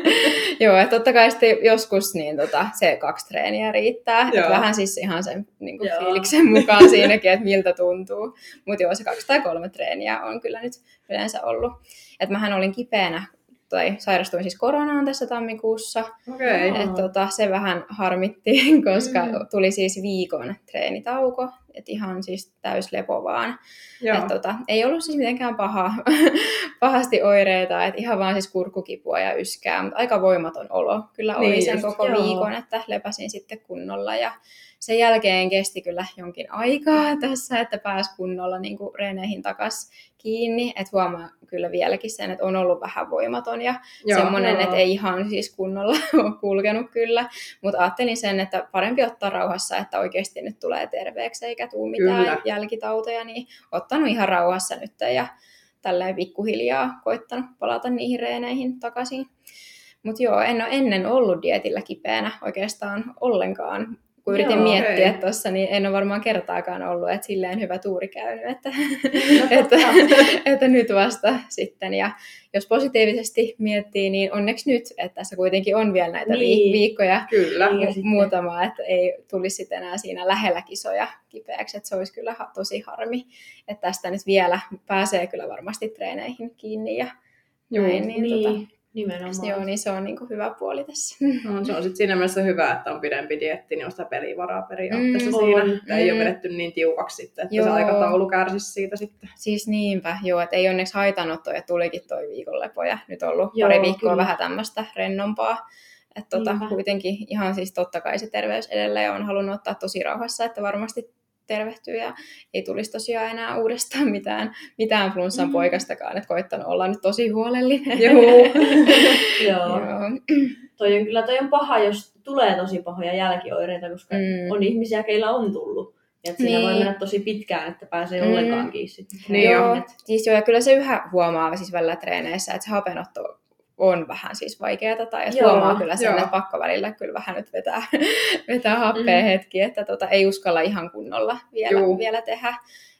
[LAUGHS] joo, että totta kai sitten joskus niin tota, se kaksi treeniä riittää.
Joo.
Et vähän siis ihan sen niin kuin fiiliksen mukaan [LAUGHS] siinäkin, että miltä tuntuu. Mutta joo, se kaksi tai kolme treeniä on kyllä nyt yleensä ollut. Et mähän olin kipeänä tai sairastuin siis koronaan tässä tammikuussa.
Joo.
Et, tota, se vähän harmitti, [LAUGHS] koska
Mm.
tuli siis viikon treenitauko, että ihan siis täys lepo vaan.
Joo.
Et, tota, ei ollut siis mitenkään paha, [LAUGHS] pahasti oireita, että ihan vaan siis kurkkukipua ja yskää, mutta aika voimaton olo kyllä oli
Niin
sen
just,
koko
joo.
viikon, että lepäsin sitten kunnolla ja sen jälkeen kesti kyllä jonkin aikaa [LAUGHS] tässä, että pääsi kunnolla niin kuin reeneihin takas kiinni, että huomaa kyllä vieläkin sen, että on ollut vähän voimaton ja
Joo.
semmoinen,
joo.
että ei ihan siis kunnolla [LAUGHS] ole kulkenut kyllä, mutta ajattelin sen, että parempi ottaa rauhassa, että oikeasti nyt tulee terveeksi eikä tule mitään
Kyllä.
jälkitauteja, niin ottanut ihan rauhassa nyt ja tälleen pikkuhiljaa koittanut palata niihin reeneihin takaisin. Mutta joo, en ole ennen ollut dietillä kipeänä oikeastaan ollenkaan. Kun yritin
Joo,
miettiä okay. tuossa, niin en ole varmaan kertaakaan ollut, että silleen hyvä tuuri käynyt, että,
No [LAUGHS]
että, [LAUGHS] että nyt vasta sitten. Ja jos positiivisesti miettii, niin onneksi nyt, että tässä kuitenkin on vielä näitä
Niin.
niin. viikkoja
Kyllä.
Niin. Ja
mu-
sitten-
muutama, että ei tulisi sitten enää siinä lähellä kisoja kipeäksi, että se olisi kyllä tosi harmi, että tästä nyt vielä pääsee kyllä varmasti treeneihin kiinni ja
Juu,
näin, niin,
Niin,
tota,
nimenomaan.
joo, niin se on niin kuin hyvä puoli tässä. [LAUGHS]
No, se on sitten siinä mielessä hyvä, että on pidempi dietti, niin on sitä pelivaraa periaatteessa
Mm,
siinä.
on.
Että ei ole
Mm.
vedetty niin tiukaksi sitten, että se
Joo.
aikataulu kärsisi siitä sitten.
Siis niinpä, joo, että ei onneksi haitannut toi, että tulikin toi viikonlepo ja nyt on ollut
Joo,
pari viikkoa
kyllä.
vähän tämmöistä rennompaa. Että tota, kuitenkin ihan siis totta kai se terveys edelleen on halunnut ottaa tosi rauhassa, että varmasti tervehtyy ja ei tulisi tosiaan enää uudestaan mitään, mitään flunssan
Mm.
poikastakaan, että koittanut olla nyt tosi huolellinen.
Joo. [LAUGHS]
Joo.
Joo.
Toi on kyllä toi on paha, jos tulee tosi pahoja jälkioireita, koska
Mm.
on ihmisiä, keillä on tullut. Ja että siinä
Niin.
voi mennä tosi pitkään, että pääsee
Mm.
ollenkaan kiinni.
Niin
joo, siis joo, ja kyllä se yhä huomaa siis välillä treeneissä, että se hapenotto on vähän siis vaikeaa, tai että
Joo,
huomaa kyllä sen, että pakko välillä kyllä vähän nyt vetää, [LAUGHS] vetää happea
Mm.
hetki, että tota, ei uskalla ihan kunnolla vielä,
Juu.
vielä tehdä.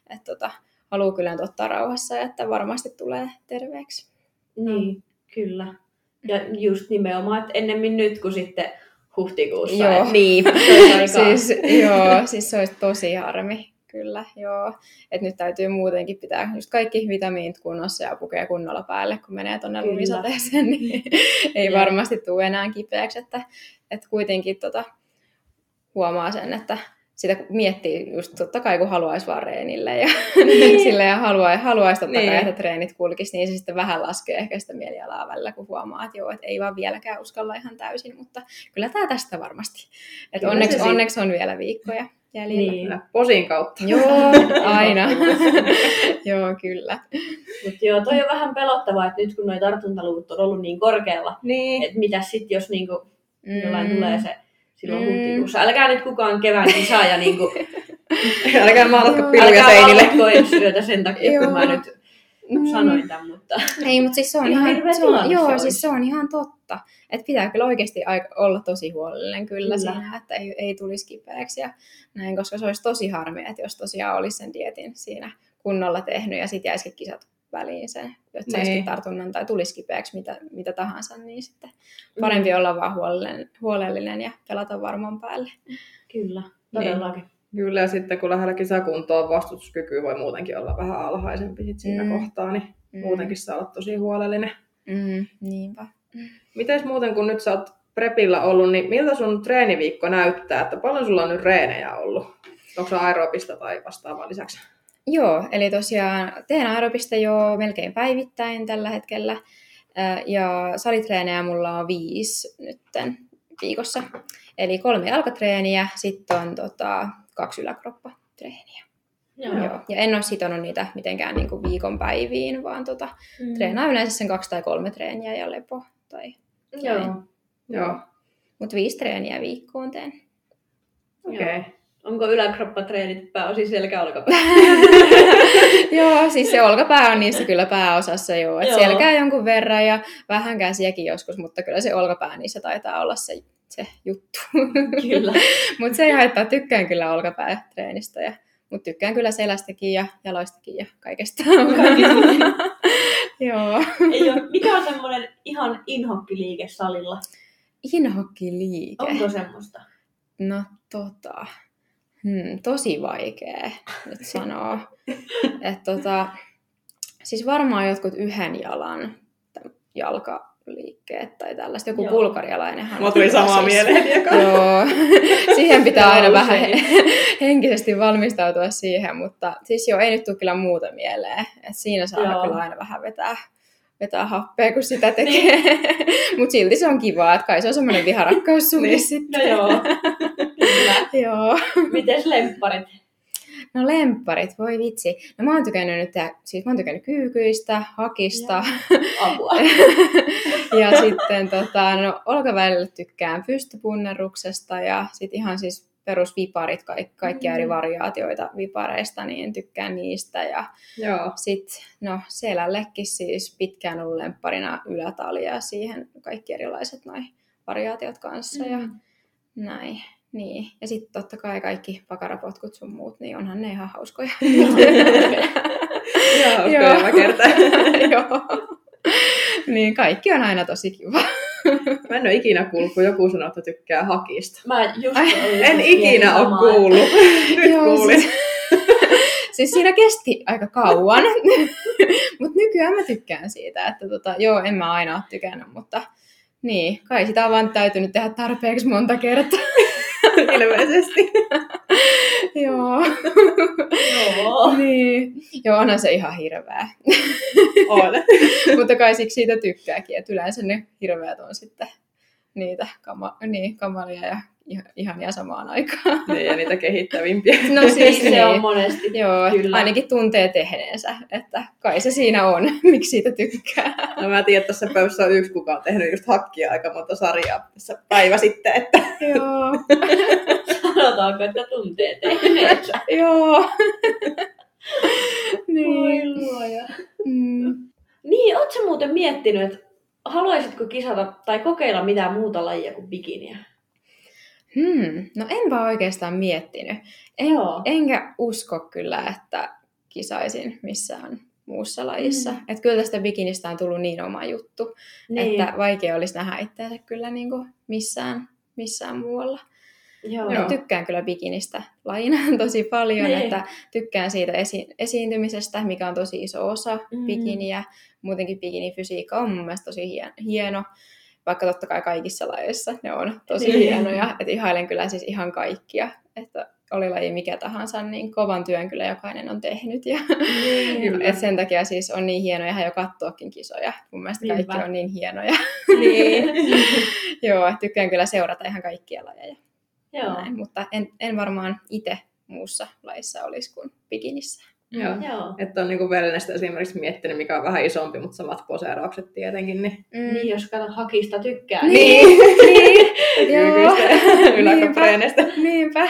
Että tota, haluaa kyllä nyt ottaa rauhassa, ja että varmasti tulee terveeksi.
Niin, kyllä. Ja just nimenomaan, että ennemmin nyt kuin sitten huhtikuussa.
Joo.
Niin. [LAUGHS]
Siis, joo, siis se olisi tosi harmi, kyllä, joo. Et nyt täytyy muutenkin pitää just kaikki vitamiinit kunnossa ja pukea kunnolla päälle, kun menee tuonne lumisateeseen, niin ei varmasti tule enää kipeäksi, että, että kuitenkin tota, huomaa sen, että sitä miettii just totta kai, kun haluaisi vaan reenille ja
Niin. [LAUGHS]
sille ja haluaisi, haluaisi totta
Niin.
kai, että treenit kulkisi, niin se sitten vähän laskee ehkä sitä mielialaa välillä, kun huomaa, että joo, että ei vaan vieläkään uskalla ihan täysin, mutta kyllä tämä tästä varmasti.
Kyllä
onneksi, onneksi on vielä viikkoja jäljellä.
Niin.
Kyllä, Posin kautta.
Joo, [LAUGHS] aina. [LAUGHS] joo, kyllä.
Mutta joo, toi on vähän pelottavaa, että nyt kun nuo tartuntaluvut on ollut niin korkealla,
Niin.
että mitä sitten jos niinku jollain
Mm.
tulee se silloin
Mm.
huhtikuussa. Älkää nyt kukaan kevään kisaaja niinku, [LAUGHS]
Älkää maalatko
Joo.
piruja
älkää
seinille.
valvotko yötä sen takia, kun mä nyt
Mm.
sanoin tämän, mutta
Ei, mutta siis se on
Ihan
se on, joo,
se
siis se on ihan totta. Että pitää kyllä oikeasti olla tosi huolellinen kyllä,
kyllä.
siinä, että ei, ei tulisi kipeäksi ja näin, koska se olisi tosi harmi, että jos tosiaan olisi sen dietin siinä kunnolla tehnyt ja sitten jäisikin kisat väliin sen, että saisikin
Niin.
tartunnan tai tulisi kipeäksi mitä, mitä tahansa, niin sitten parempi olla vaan huolellinen, huolellinen ja pelata varman päälle.
kyllä, todellakin.
Kyllä, ja sitten kun lähellä kisakuntoa vastustuskyky voi muutenkin olla vähän alhaisempi sit siinä
Mm.
kohtaa, niin
Mm.
muutenkin saa olla tosi huolellinen.
Mm, niinpä.
Mites muuten, kun nyt sä oot prepillä ollut, niin miltä sun treeniviikko näyttää? Että paljon sulla on nyt reenejä ollut? Onko se aerobista tai vastaavaa lisäksi?
Joo, eli tosiaan teen aerobista jo melkein päivittäin tällä hetkellä. Ja salitreenejä mulla on viisi nytten viikossa. Eli kolme jalkatreeniä, sitten on tota, kaksi yläkroppatreeniä.
Joo.
Joo. Ja en ole sitonut niitä mitenkään niin kuin viikon päiviin, vaan tota,
Mm.
treenaan yleensä sen kaksi tai kolme treeniä ja lepo. Tai...
Joo.
Joo,
Mutta viisi treeniä viikkoon teen.
okei. Okay.
Onko yläkroppatreenit pääosin selkä-olkapää? [LAUGHS]
joo, siis se olkapää on niissä kyllä pääosassa joo. Et
Joo.
selkää jonkun verran ja vähän käsiäkin joskus, mutta kyllä se olkapää niissä taitaa olla se, se juttu.
kyllä. [LAUGHS]
mutta se ei haittaa, tykkään kyllä olkapäätreenistä. Ja, mutta tykkään kyllä selästäkin ja jaloistakin ja kaikesta. [LAUGHS] joo.
Ei ole, mikä on semmoinen ihan inhokkiliike salilla?
Inhokkiliike.
Onko semmoista?
No tota, hmm, tosi vaikea nyt sanoa. [LAUGHS] Et tota, siis varmaan jotkut yhden jalan jalka, liikkeet tai tällaista. Joku
Joo.
bulgarialainenhan.
Mulla tuli samaa
siis-
mieleen. [LAUGHS]
Joo, siihen pitää aina vähän [LAUGHS] henkisesti valmistautua siihen, mutta siis joo, ei nyt tule kyllä muuta mieleen. Et siinä saa
Joo.
kyllä aina vähän vetää, vetää happea, kun sitä tekee. [LAUGHS] mutta silti se on kivaa, että kai se on semmoinen viharakkaussuhde
Niin.
sitten.
No joo, kyllä.
joo.
Mites lempparit?
No lempparit, voi vitsi. No mä oon tykännyt nyt, tehdä- siis mä oon tykännyt kyykyistä, hakista [LAUGHS]
Apua.
ja sitten tota, no olkavälillä tykkään pystypunneruksesta ja sitten ihan siis perusviparit, kaikki, kaikkia eri
Mm.
variaatioita vipareista, niin tykkään niistä. Ja
Joo.
sitten no selällekin siis pitkään ollut lempparina ylätalia ja siihen kaikki erilaiset noin variaatiot kanssa ja
Mm.
näin. Niin. Ja sitten totta kai kaikki pakarapotkut sun muut, niin onhan ne ihan hauskoja. [LAUGHS]
Joo, mä kertaan. [LAUGHS]
Joo. Niin kaikki on aina tosi kiva.
Mä en ole ikinä kuullut, kun joku sanoo, että tykkää hakista.
Mä just
Ai,
En ikinä ole kuullut. [LAUGHS] Nyt
Joo,
kuulin.
Siis, siis siinä kesti aika kauan, mutta nykyään mä tykkään siitä, että tota, joo, en mä aina ole tykännyt, mutta niin, kai sitä on vaan täytynyt tehdä tarpeeksi monta kertaa.
Ilmeisesti. [LAUGHS]
joo.
Joo.
niin. Joo, onhan se ihan hirveä.
On. [LAUGHS]
mutta kai siksi siitä tykkääkin, että yleensä ne hirveät on sitten niitä kama, niin, kamalia ja ihania samaan aikaan. [LAUGHS]
Niin, ja niitä kehittävimpiä. [LAUGHS]
No
Siis se
niin.
on monesti.
Joo,
Kyllä.
ainakin tuntee tehneensä, että kai se siinä on, [LAUGHS] miksi siitä tykkää.
No mä tiedän, että tässä pöydässä on yksi, kuka on tehnyt just hakkia aika monta sarjaa tässä päivä sitten, että
Joo,
Sanotaanko, että tuntee tehneensä?
joo.
Voi
niin.
luoja.
Mm.
Niin, ootko muuten miettinyt, että haluaisitko kisata tai kokeilla mitään muuta lajia kuin bikiniä?
Hmm. No en vaan oikeastaan miettinyt. En,
Joo.
enkä usko kyllä, että kisaisin missään muussa lajissa.
Mm.
Että kyllä tästä bikinistä on tullut niin oma juttu,
Niin.
että vaikea olisi nähdä itseänsä kyllä niin kuin missään, missään muualla.
Joo.
Joo. Tykkään kyllä bikinistä lajina [LAUGHS] tosi paljon,
Niin.
että tykkään siitä esi- esiintymisestä, mikä on tosi iso osa
mm.
bikiniä. Muutenkin bikinifysiikka on mun mielestä tosi hien- hieno, vaikka totta kai kaikissa lajeissa ne on tosi
Niin.
hienoja. Että ihailen kyllä siis ihan kaikkia, että oli laji mikä tahansa, niin kovan työn kyllä jokainen on tehnyt. Ja
Niin. [LAUGHS]
et sen takia siis on niin hienoja jo katsoakin kisoja. Mun mielestä
Niinpä.
kaikki on niin hienoja.
niin. [LAUGHS]
Joo, tykkään kyllä seurata ihan kaikkia lajeja.
Joo.
Näin, mutta en, en varmaan itse muussa laissa olisi kuin bikinissä.
Joo.
Joo.
Että on niinku wellnessä esimerkiksi miettinyt, mikä on vähän isompi, mutta samat poseeraukset tietenkin. Niin.
Mm.
Niin, jos kato hakista tykkää.
Niin, niin. [LAUGHS] Joo.
Kyykyistä, [LAUGHS] yläkapreeneista.
Niinpä.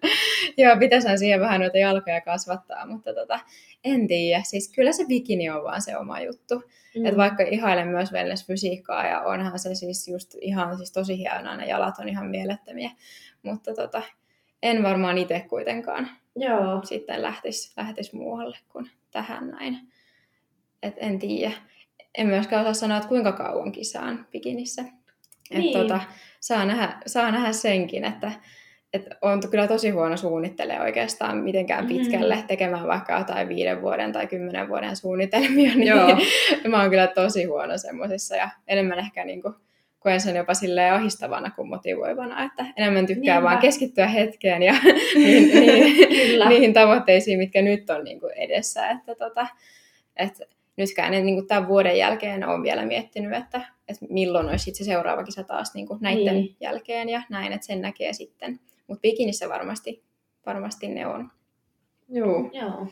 [LAUGHS] Joo, pitäisihän siihen vähän noita jalkoja kasvattaa, mutta tota, en tiedä. Siis kyllä se bikini on vaan se oma juttu.
Mm.
Et vaikka ihailen myös wellness-fysiikkaa ja onhan se siis just ihan siis tosi hienoa, ne jalat on ihan mielettömiä. Mutta tota, en varmaan itse kuitenkaan
Joo.
sitten lähtisi, lähtis muualle kuin tähän näin. Et en tiedä. En myöskään osaa sanoa, että kuinka kauan kisaan bikinissä. Et
Niin.
tota, saa, nähdä, saa nähdä senkin, että et on kyllä tosi huono suunnittele oikeastaan mitenkään
Mhm.
pitkälle tekemään vaikka jotain viiden vuoden tai kymmenen vuoden suunnitelmia, [LAUGHS] niin
Joo.
mä oon kyllä tosi huono semmoisissa ja enemmän ehkä niinku koen sen jopa silleen ahistavana kuin motivoivana, että enemmän tykkää
Niinpä.
vaan keskittyä hetkeen ja [LAUGHS] niin, [LAUGHS] niin, niihin tavoitteisiin, mitkä nyt on niin kuin edessä. Että tota, et nytkään en niin kuin tämän vuoden jälkeen ole vielä miettinyt, että, että milloin olisi se seuraava kisa taas niin kuin näiden
Niin.
jälkeen ja näin, että sen näkee sitten. Mutta bikinissä varmasti, varmasti ne on.
Joo.
Joo.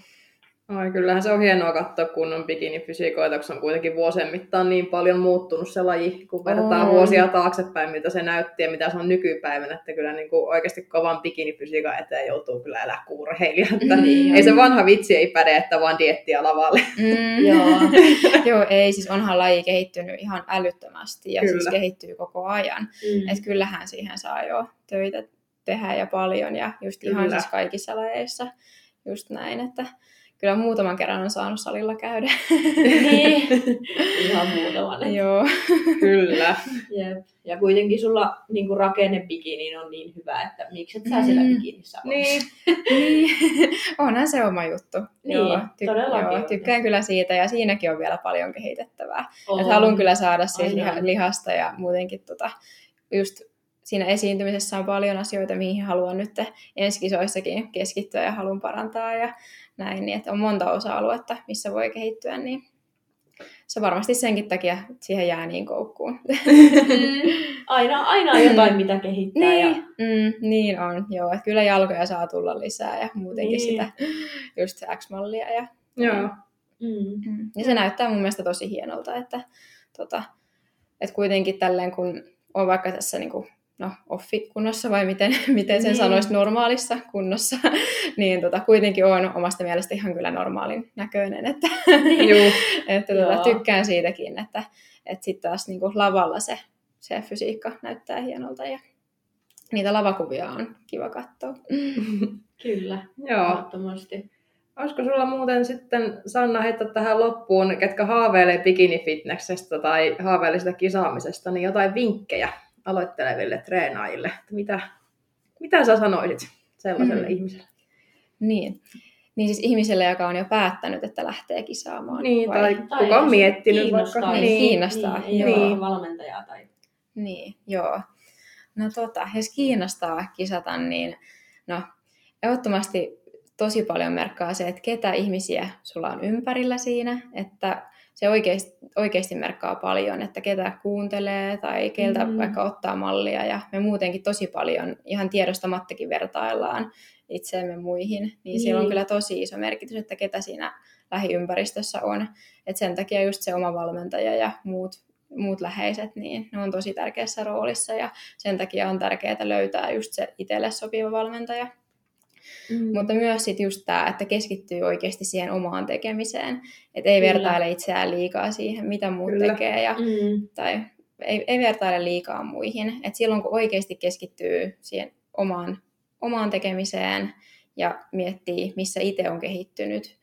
Ai, kyllähän se on hienoa katsoa kunnon bikinifysiikoita, kun se on kuitenkin vuosien mittaan niin paljon muuttunut se laji, kun vertaa
On.
vuosia taaksepäin, miltä se näytti ja mitä se on nykypäivänä, että kyllä niin kuin oikeasti kovan bikinifysiikan eteen joutuu kyllä elää kuin urheilija. Että
Niin,
ei se vanha vitsi ei päde, että vaan diettiä lavalle.
Mm. [LAUGHS]
Joo. [LAUGHS]
Joo, ei, siis onhan laji kehittynyt ihan älyttömästi ja
Kyllä.
siis kehittyy koko ajan.
Mm.
Et kyllähän siihen saa jo töitä tehdä ja paljon ja just ihan
Kyllä.
siis kaikissa lajeissa just näin, että kyllä muutaman kerran on saanut salilla käydä.
niin. [LAUGHS] Ihan muutaman.
Joo.
Kyllä.
Jep. Ja kuitenkin sulla niin rakenne bikiniin on niin hyvä, että miksi et sä
Mm.
siellä bikinissä ole?
Niin.
niin. [LAUGHS] Onhan se oma juttu.
Niin,
joo,
todellakin
joo,
on.
tykkään kyllä siitä ja siinäkin on vielä paljon kehitettävää. Että haluan kyllä saada siis liha, lihasta ja muutenkin tota, just siinä esiintymisessä on paljon asioita, mihin haluan nyt ensi kisoissakin keskittyä ja haluan parantaa ja näin, niin että on monta osa-aluetta, missä voi kehittyä, niin se varmasti senkin takia siihen jää niin koukkuun.
Mm. Aina, aina on jotain, mitä kehittää.
niin,
Ja...
mm, niin on, joo. Että kyllä jalkoja saa tulla lisää ja muutenkin
Niin.
sitä just X-mallia. Ja,
Joo.
Mm.
mm. ja se näyttää mun mielestä tosi hienolta, että, tota, että kuitenkin tälleen kun on vaikka tässä niinku, no, offi-kunnossa vai miten, [LAUGHS] miten sen
Niin.
sanoisi normaalissa kunnossa, [LAUGHS] niin tota, kuitenkin on omasta mielestä ihan kyllä normaalin näköinen, että, [LAUGHS]
Juu.
että tota, tykkään siitäkin, että, että sitten taas niinku lavalla se, se fysiikka näyttää hienolta ja niitä lavakuvia on kiva katsoa.
Kyllä,
Joo. Olisiko sulla muuten sitten, Sanna, heittää tähän loppuun, ketkä haaveilee bikinifitneksestä tai haaveilee sitä kisaamisesta, niin jotain vinkkejä aloitteleville treenaajille. Että Mitä, mitä sä sanoisit sellaiselle
Mm.
ihmiselle?
Niin. Niin siis ihmiselle, joka on jo päättänyt, että lähtee kisaamaan.
Niin,
vai?
tai kuka on miettinyt
kiinnostaa.
vaikka.
Niin, kiinnostaa,
Niin, ei
joo.
ole valmentajaa tai...
Niin, joo. No tota, jos kiinnostaa kisata, niin no, ehdottomasti tosi paljon merkkaa se, että ketä ihmisiä sulla on ympärillä siinä, että se oikeasti, oikeasti merkkaa paljon, että ketä kuuntelee tai keltä
Mm.
vaikka ottaa mallia ja me muutenkin tosi paljon ihan tiedostamattakin vertaillaan itseemme muihin, niin, niin. siellä on kyllä tosi iso merkitys, että ketä siinä lähiympäristössä on. Et sen takia just se oma valmentaja ja muut, muut läheiset, niin ne on tosi tärkeässä roolissa ja sen takia on tärkeää löytää just se itselle sopiva valmentaja.
Mm.
Mutta myös sit just tämä, että keskittyy oikeasti siihen omaan tekemiseen. Että ei
Kyllä.
vertaile itseään liikaa siihen, mitä muut
Kyllä.
tekee. Ja,
Mm.
tai ei, ei vertaile liikaa muihin. Et silloin kun oikeasti keskittyy siihen omaan, omaan tekemiseen ja miettii, missä itse on kehittynyt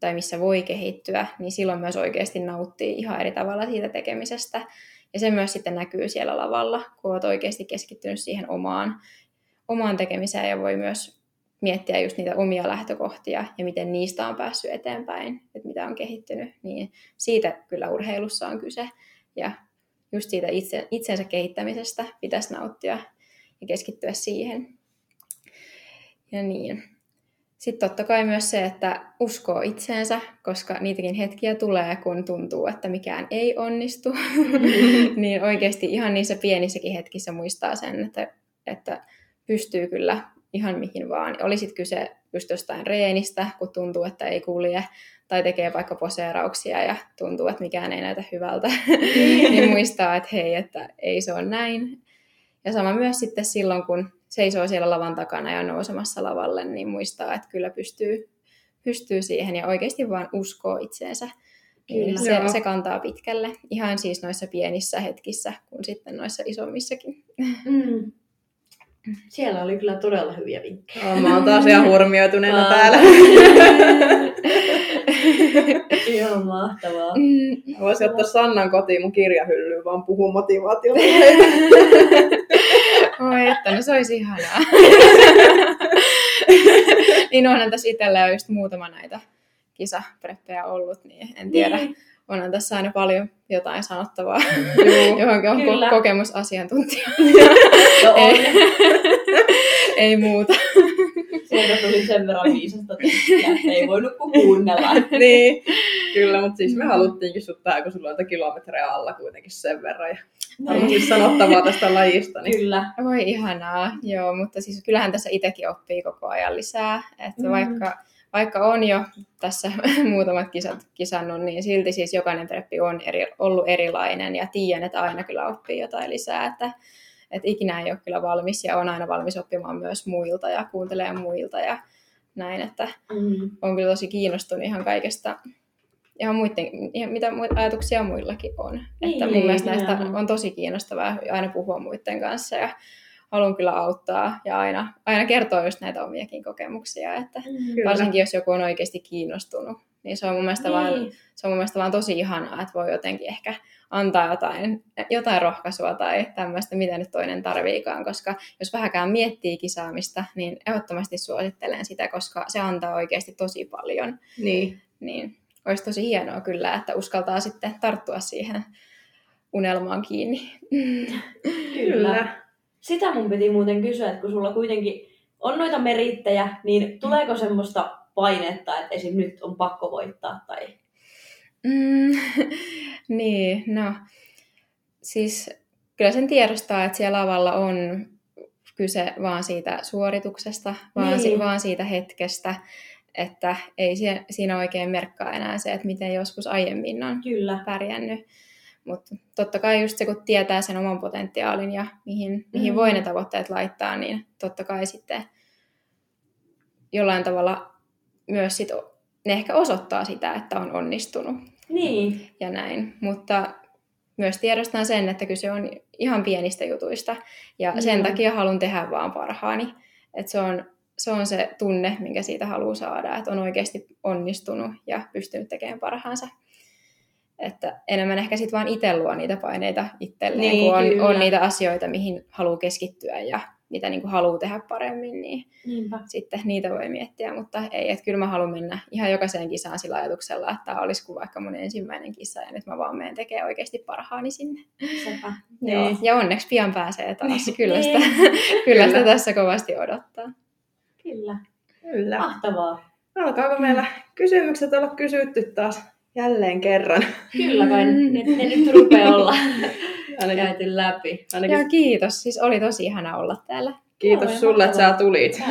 tai missä voi kehittyä, niin silloin myös oikeasti nauttii ihan eri tavalla siitä tekemisestä. Ja se myös sitten näkyy siellä lavalla, kun olet oikeasti keskittynyt siihen omaan, omaan tekemiseen ja voi myös miettiä just niitä omia lähtökohtia ja miten niistä on päässyt eteenpäin, että mitä on kehittynyt, niin siitä kyllä urheilussa on kyse. Ja just siitä itse, itsensä kehittämisestä pitäisi nauttia ja keskittyä siihen. Ja niin. Sitten totta kai myös se, että uskoo itseensä, koska niitäkin hetkiä tulee, kun tuntuu, että mikään ei onnistu. [LAUGHS] niin oikeasti ihan niissä pienissäkin hetkissä muistaa sen, että, että pystyy kyllä ihan mihin vaan. Olisit kyse just jostain reenistä, kun tuntuu, että ei kulje, tai tekee vaikka poseerauksia ja tuntuu, että mikään ei näytä hyvältä, [LAUGHS] niin muistaa, että hei, että ei se ole näin. Ja sama myös sitten silloin, kun seisoo siellä lavan takana ja nousemassa lavalle, niin muistaa, että kyllä pystyy, pystyy siihen ja oikeasti vaan uskoo itseensä. Niin se,
Joo.
se kantaa pitkälle, ihan siis noissa pienissä hetkissä, kuin sitten noissa isommissakin.
Mm. Siellä oli kyllä todella hyviä vinkkejä.
Oh, mä oon taas ihan hurmioituneena
Aa.
täällä. [LAUGHS]
Ihan mahtavaa.
Mm,
Voisin ottaa Sannan kotiin mun kirjahyllyyn, vaan puhuu motivaatiota. [LAUGHS]
Oi, että no se olisi ihanaa. [LAUGHS] niin onhan tässä itsellä jo just muutama näitä kisapreppejä ollut, niin en tiedä.
Niin.
Onhan tässä aina paljon jotain sanottavaa,
Juu. [LAUGHS]
johonkin on
Kyllä.
ko- kokemusasiantuntija. [LAUGHS]
No on.
ei, [LAUGHS] ei muuta.
Sieltä tuli sen verran viisasta että ei voinut kuin kuunnella.
niin, kyllä, mutta siis me haluttiinkin sut tähän, kun sulla on kilometrejä alla kuitenkin sen verran. Ja on siis sanottavaa tästä lajista. Niin...
Kyllä.
Voi ihanaa, joo, mutta siis kyllähän tässä itsekin oppii koko ajan lisää, että
mm.
vaikka, vaikka on jo tässä [LAUGHS] muutamat kisat kisannut, niin silti siis jokainen preppi on eri, ollut erilainen ja tiedän, että aina kyllä oppii jotain lisää, että, että ikinä ei ole kyllä valmis ja on aina valmis oppimaan myös muilta ja kuuntelee muilta ja näin, että
Mm.
on kyllä tosi kiinnostunut ihan kaikesta, ihan muiden, ihan mitä ajatuksia muillakin on. että mun
Niin,
mielestä näistä on tosi kiinnostavaa aina puhua muiden kanssa ja haluan kyllä auttaa ja aina, aina kertoa just näitä omiakin kokemuksia, että
Kyllä.
varsinkin jos joku on oikeasti kiinnostunut, niin se on mun mielestä, vaan,
Niin.
se on mun mielestä vaan tosi ihanaa, että voi jotenkin ehkä antaa jotain, jotain rohkaisua tai tämmöistä, mitä nyt toinen tarviikaan, koska jos vähäkään miettii kisaamista, niin ehdottomasti suosittelen sitä, koska se antaa oikeasti tosi paljon.
Niin.
Niin olisi tosi hienoa kyllä, että uskaltaa sitten tarttua siihen unelmaan kiinni.
Kyllä. Sitä mun piti muuten kysyä, että kun sulla kuitenkin on noita merittejä, niin tuleeko semmoista painetta, että esim. nyt on pakko voittaa tai...
Mm, [LAUGHS] niin, no siis kyllä sen tiedostaa, että siellä lavalla on kyse vaan siitä suorituksesta, vaan,
Niin.
si- vaan siitä hetkestä, että ei sie- siinä oikein merkkaa enää se, että miten joskus aiemmin on
Kyllä.
pärjännyt. Mutta totta kai just se, kun tietää sen oman potentiaalin ja mihin, mihin
Mm.
voi ne tavoitteet laittaa, niin totta kai sitten jollain tavalla myös sit ne ehkä osoittaa sitä, että on onnistunut
Niin.
ja näin. Mutta myös tiedostan sen, että kyse on ihan pienistä jutuista ja sen
Joo.
takia haluan tehdä vaan parhaani. Että se on, se on se tunne, minkä siitä haluaa saada, että on oikeasti onnistunut ja pystynyt tekemään parhaansa. Että enemmän ehkä sitten vaan itse luo niitä paineita itselleen,
Niin,
kun on,
kyllä.
on niitä asioita, mihin haluaa keskittyä ja mitä niin haluaa tehdä paremmin, niin
Niinpä.
sitten niitä voi miettiä, mutta ei, että kyllä mä haluan mennä ihan jokaiseen kisaan sillä ajatuksella, että tämä olisi kuin vaikka mun ensimmäinen kisa ja nyt mä vaan menen tekemään oikeasti parhaani sinne.
Sepä.
Joo.
Niin.
Ja onneksi pian pääsee taas. [LAUGHS] Kyllä sitä,
Niin. [LAUGHS]
kyllä sitä
Kyllä.
tässä kovasti odottaa.
Kyllä.
Kyllä.
Mahtavaa.
Alkaako meillä kysymykset olla kysytty taas jälleen kerran?
Kyllä. [LAUGHS]
Mm.
Ne, ne nyt rupeaa olla
Ainakin,
käyty läpi.
ainakin
Ja kiitos, siis oli tosi ihana olla täällä.
Kiitos
Joo,
sulle, että sä tulit.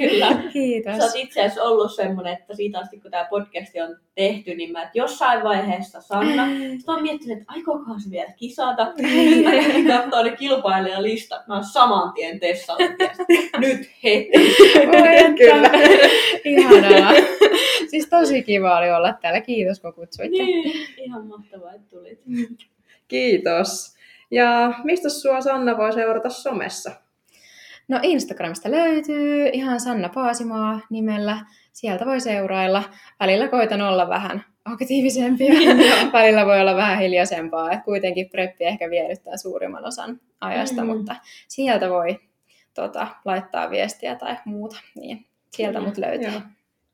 Kyllä. Sä
Kiitos.
oot itse asiassa ollut semmonen, että siitä asti kun tämä podcast on tehty, niin mä et jossain vaiheessa Sanna, sit mä oon miettinyt, että aikookohan se vielä kisata. Mä kävin kattoo ne kilpailijalistat, mä oon saman tien Tessalla. Nyt heti.
Voi.
Kyllä.
Ihanaa. siis tosi kiva oli olla täällä. Kiitos kun kutsuitte.
Niin, ihan mahtavaa, että tulit.
Kiitos. Ja mistä sua Sanna voi seurata somessa?
No Instagramista löytyy ihan Sanna Paasimaa nimellä. Sieltä voi seurailla. Välillä koitan olla vähän aktiivisempia. [LAUGHS] Välillä voi olla vähän hiljaisempaa. Et kuitenkin preppi ehkä viedyttää suurimman osan ajasta,
Mm.
mutta sieltä voi tota, laittaa viestiä tai muuta. Niin sieltä
Kyllä.
mut löytyy.
Joo,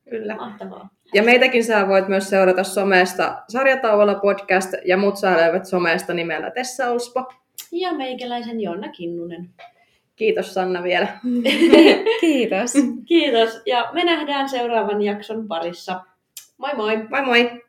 kyllä.
Mahtavaa.
Ja meitäkin sä voit myös seurata somesta Sarjatauolla podcast ja mut sä löydät somesta nimellä Tessa Olspo.
Ja meikäläisen Jonna Kinnunen.
Kiitos Sanna vielä. [LAUGHS]
Kiitos.
Kiitos ja me nähdään seuraavan jakson parissa. Moi moi!
Moi moi!